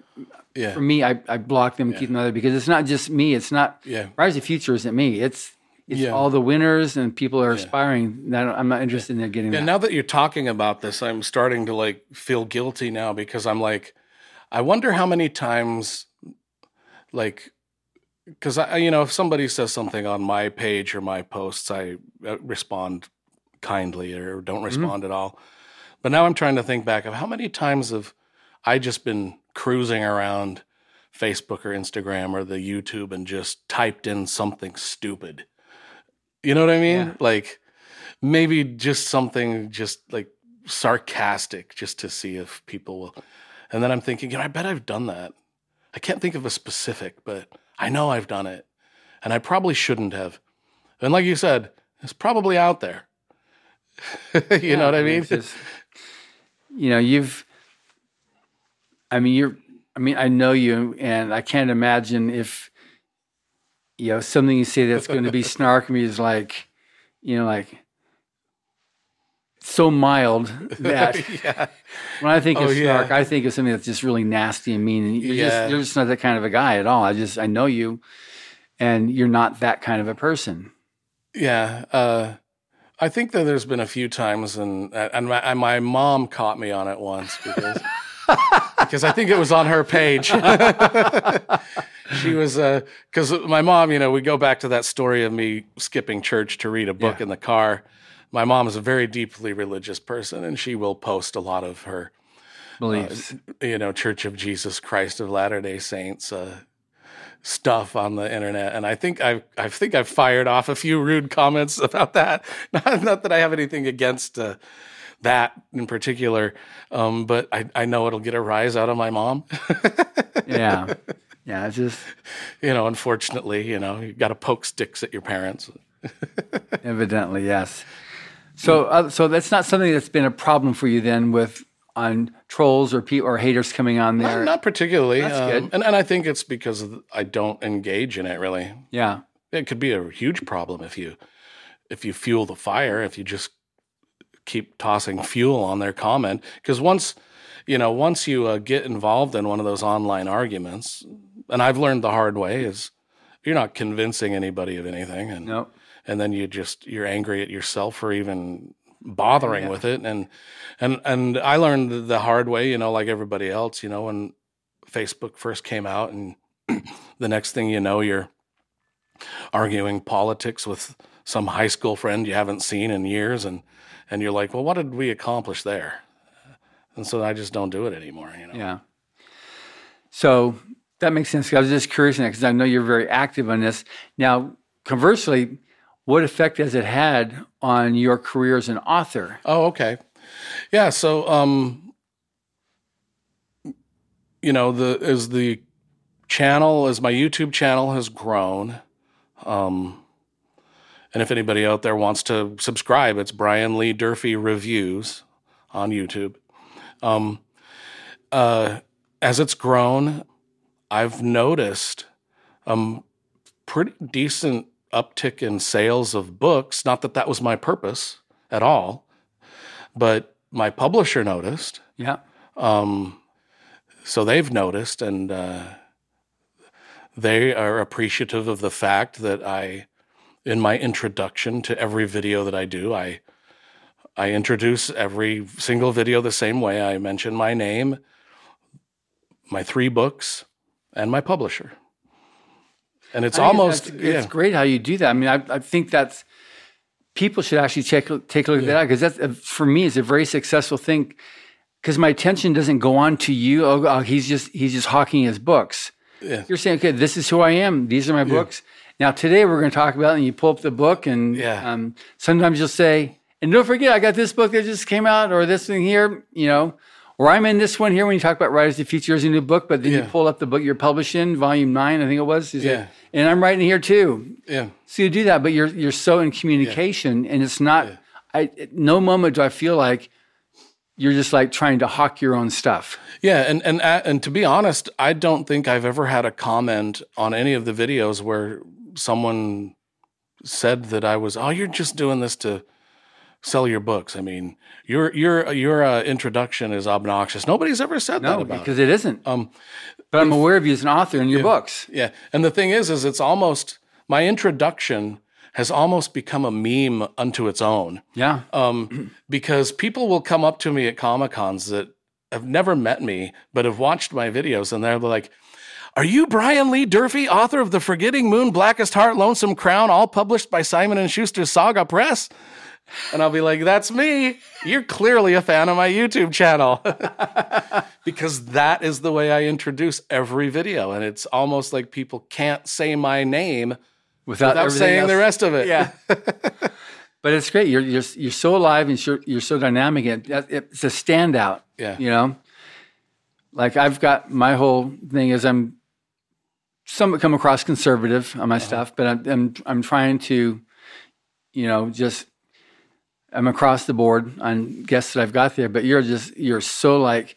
[SPEAKER 2] Yeah.
[SPEAKER 1] for me, I, I block them, and keep them other because it's not just me. It's not
[SPEAKER 2] Yeah.
[SPEAKER 1] Writers of the Future isn't me. It's it's
[SPEAKER 2] Yeah.
[SPEAKER 1] all the winners and people are aspiring. That I'm not interested in getting
[SPEAKER 2] Yeah,
[SPEAKER 1] that.
[SPEAKER 2] now that you're talking about this, I'm starting to like feel guilty now because I'm like, I wonder how many times, like, because I, you know, if somebody says something on my page or my posts, I uh, respond kindly or don't respond at all. But now I'm trying to think back of how many times have I just been cruising around Facebook or Instagram or the YouTube and just typed in something stupid. You know what I mean?
[SPEAKER 1] Yeah.
[SPEAKER 2] Like maybe just something just like sarcastic just to see if people will. And then I'm thinking, you know, I bet I've done that. I can't think of a specific, but I know I've done it. And I probably shouldn't have. And like you said, it's probably out there. you know what I mean?
[SPEAKER 1] Just- you know, you've, I mean, you're, I mean, I know you, and I can't imagine if, you know, something you say that's going to be snarky is like, you know, like so mild that
[SPEAKER 2] yeah.
[SPEAKER 1] when I think of
[SPEAKER 2] Oh, yeah.
[SPEAKER 1] snark, I think of something that's just really nasty and mean. And you're
[SPEAKER 2] Yeah.
[SPEAKER 1] just, you're just not that kind of a guy at all. I just, I know you, and you're not that kind of a person.
[SPEAKER 2] Yeah. Uh, I think that there's been a few times, and and my, and my mom caught me on it once because because I think it was on her page. She was because uh, my mom, you know, we go back to that story of me skipping church to read a book
[SPEAKER 1] Yeah.
[SPEAKER 2] in the car. My mom is a very deeply religious person, and she will post a lot of her,
[SPEAKER 1] Beliefs.
[SPEAKER 2] you know, Church of Jesus Christ of Latter Day Saints uh, stuff on the internet. And I think I, I think I've fired off a few rude comments about that. Not, not that I have anything against uh, that in particular, um, but I, I know it'll get a rise out of my mom.
[SPEAKER 1] yeah. Yeah. It's just
[SPEAKER 2] you know, unfortunately, you know, you got to poke sticks at your parents.
[SPEAKER 1] evidently, yes. So, uh, so that's not something that's been a problem for you then with on trolls or pe- or haters coming on there.
[SPEAKER 2] not particularly,
[SPEAKER 1] That's
[SPEAKER 2] um,
[SPEAKER 1] good.
[SPEAKER 2] and and I think it's because I don't engage in it really.
[SPEAKER 1] yeah.
[SPEAKER 2] It could be a huge problem if you if you fuel the fire, if you just keep tossing fuel on their comment. Because once you know, once you uh, get involved in one of those online arguments, and I've learned the hard way is you're not convincing anybody of anything, and
[SPEAKER 1] No.
[SPEAKER 2] and then you just you're angry at yourself for even bothering
[SPEAKER 1] Yeah.
[SPEAKER 2] with it and and and I learned the hard way you know like everybody else you know when Facebook first came out and the next thing you know you're arguing politics with some high school friend you haven't seen in years and and you're like well what did we accomplish there and so I just don't do it anymore you know
[SPEAKER 1] Yeah. So that makes sense. I was just curious because I know you're very active on this. Now, conversely, what effect has it had on your career as an author?
[SPEAKER 2] Oh, okay. Yeah, so um you know, the as the channel as my YouTube channel has grown, um and if anybody out there wants to subscribe, it's Brian Lee Durfee Reviews on YouTube. Um uh as it's grown, I've noticed um pretty decent uptick in sales of books. Not that that was my purpose at all, but my publisher noticed.
[SPEAKER 1] Yeah.
[SPEAKER 2] Um, so they've noticed, and uh, they are appreciative of the fact that I, in my introduction to every video that I do, I I introduce every single video the same way. I mention my name, my three books, and my publisher. And it's almost yeah.
[SPEAKER 1] it's great how you do that. I mean, I, I think that's people should actually take take a look at that because that's for me it's a very successful thing because my attention doesn't go on to you. Oh, oh, he's just he's just hawking his books.
[SPEAKER 2] Yeah.
[SPEAKER 1] You're saying, okay, this is who I am. These are my books. Now today we're going to talk about, it, and you pull up the book, and
[SPEAKER 2] Yeah.
[SPEAKER 1] um, sometimes you'll say, and don't forget, I got this book that just came out, or this thing here, you know, or I'm in this one here when you talk about Writers of the Future as a new book, but then you pull up the book you're publishing, volume nine, I think it was. Is it-
[SPEAKER 2] Yeah.
[SPEAKER 1] and I'm writing here too.
[SPEAKER 2] yeah.
[SPEAKER 1] So you do that, but you're you're so in communication, and it's not. I at no moment do I feel like you're just like trying to hawk your own stuff.
[SPEAKER 2] Yeah, and and uh, and to be honest, I don't think I've ever had a comment on any of the videos where someone said that I was, "Oh, you're just doing this to sell your books." I mean, your your your uh, introduction is obnoxious. Nobody's ever said that
[SPEAKER 1] No,
[SPEAKER 2] about
[SPEAKER 1] because
[SPEAKER 2] it.
[SPEAKER 1] it isn't.
[SPEAKER 2] Um,
[SPEAKER 1] But I'm aware of you as an author in your books.
[SPEAKER 2] yeah, and the thing is, is it's almost my introduction has almost become a meme unto its own.
[SPEAKER 1] Yeah.
[SPEAKER 2] um, because people will come up to me at Comic Cons that have never met me, but have watched my videos, and they're like, "Are you Brian Lee Durfee, author of The Forgetting Moon, Blackest Heart, Lonesome Crown, all published by Simon and Schuster's Saga Press?" And I'll be like, "That's me. You're clearly a fan of my YouTube channel." because that is the way I introduce every video, and it's almost like people can't say my name
[SPEAKER 1] Without,
[SPEAKER 2] without saying the rest of it.
[SPEAKER 1] Yeah. but it's great. You're you're you're so alive and you're you're so dynamic. And that- it's a standout.
[SPEAKER 2] Yeah.
[SPEAKER 1] You know, like I've got my whole thing is I'm somewhat come across conservative on
[SPEAKER 2] Uh-huh.
[SPEAKER 1] my stuff, but I'm, I'm I'm trying to, you know, just I'm across the board on guests that I've got there. But you're just you're so like.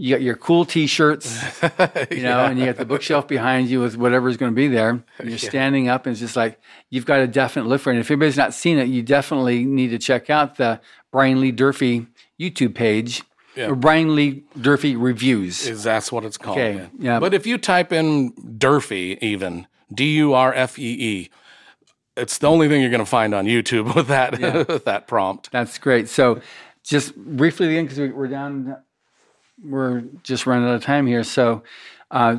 [SPEAKER 1] You got your cool T-shirts, you know, and you got the bookshelf behind you with whatever's going to be there. And You're standing up, and it's just like you've got a definite look for it. And if anybody's not seen it, you definitely need to check out the Brian Lee Durfee YouTube page
[SPEAKER 2] Yeah.
[SPEAKER 1] Brian Lee Durfee reviews.
[SPEAKER 2] Is that's what it's called?
[SPEAKER 1] Okay, yeah.
[SPEAKER 2] But if you type in Durfee, even D U R F E E. It's the only thing you're going to find on YouTube with that
[SPEAKER 1] Yeah.
[SPEAKER 2] with that prompt.
[SPEAKER 1] That's great. So, just briefly again, because we're down, we're just running out of time here. So, uh,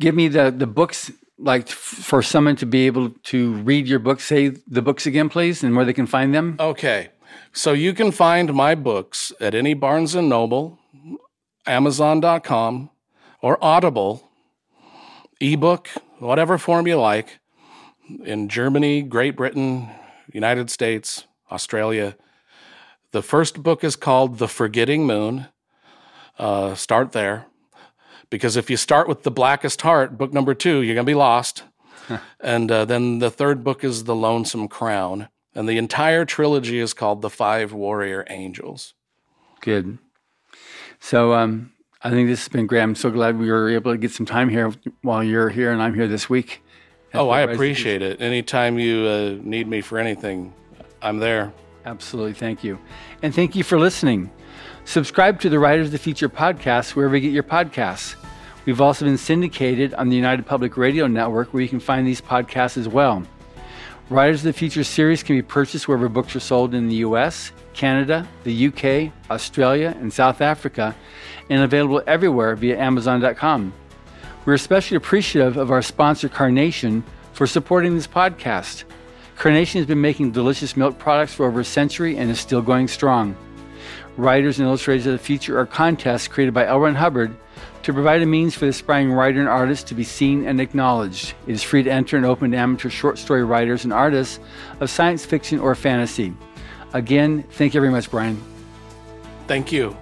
[SPEAKER 1] give me the the books like for someone to be able to read your books. Say the books again, please, and where they can find them.
[SPEAKER 2] Okay. So you can find my books at any Barnes and Noble, Amazon.com, or Audible, ebook, whatever form you like, in Germany, Great Britain, United States, Australia. The first book is called The Forgetting Moon. Uh, start there. Because if you start with The Blackest Heart, book number two, you're going to be lost. and uh, then the third book is The Lonesome Crown. And the entire trilogy is called The Five Warrior Angels.
[SPEAKER 1] Good. So, um, I think this has been great. I'm so glad we were able to get some time here while you're here and I'm here this week.
[SPEAKER 2] Oh, I appreciate it. Anytime you uh, need me for anything, I'm there.
[SPEAKER 1] Absolutely. Thank you. And thank you for listening. Subscribe to the Writers of the Future podcast wherever you get your podcasts. We've also been syndicated on the United Public Radio Network where you can find these podcasts as well. Writers of the Future series can be purchased wherever books are sold in the US, Canada, the UK, Australia, and South Africa, and available everywhere via Amazon.com. We're especially appreciative of our sponsor, Carnation, for supporting this podcast. Carnation has been making delicious milk products for over a century and is still going strong. Writers and Illustrators of the Future are contests created by L. Ron Hubbard to provide a means for the aspiring writer and artist to be seen and acknowledged. It is free to enter and open to amateur short story writers and artists of science fiction or fantasy. Again, thank you very much, Brian.
[SPEAKER 2] Thank you.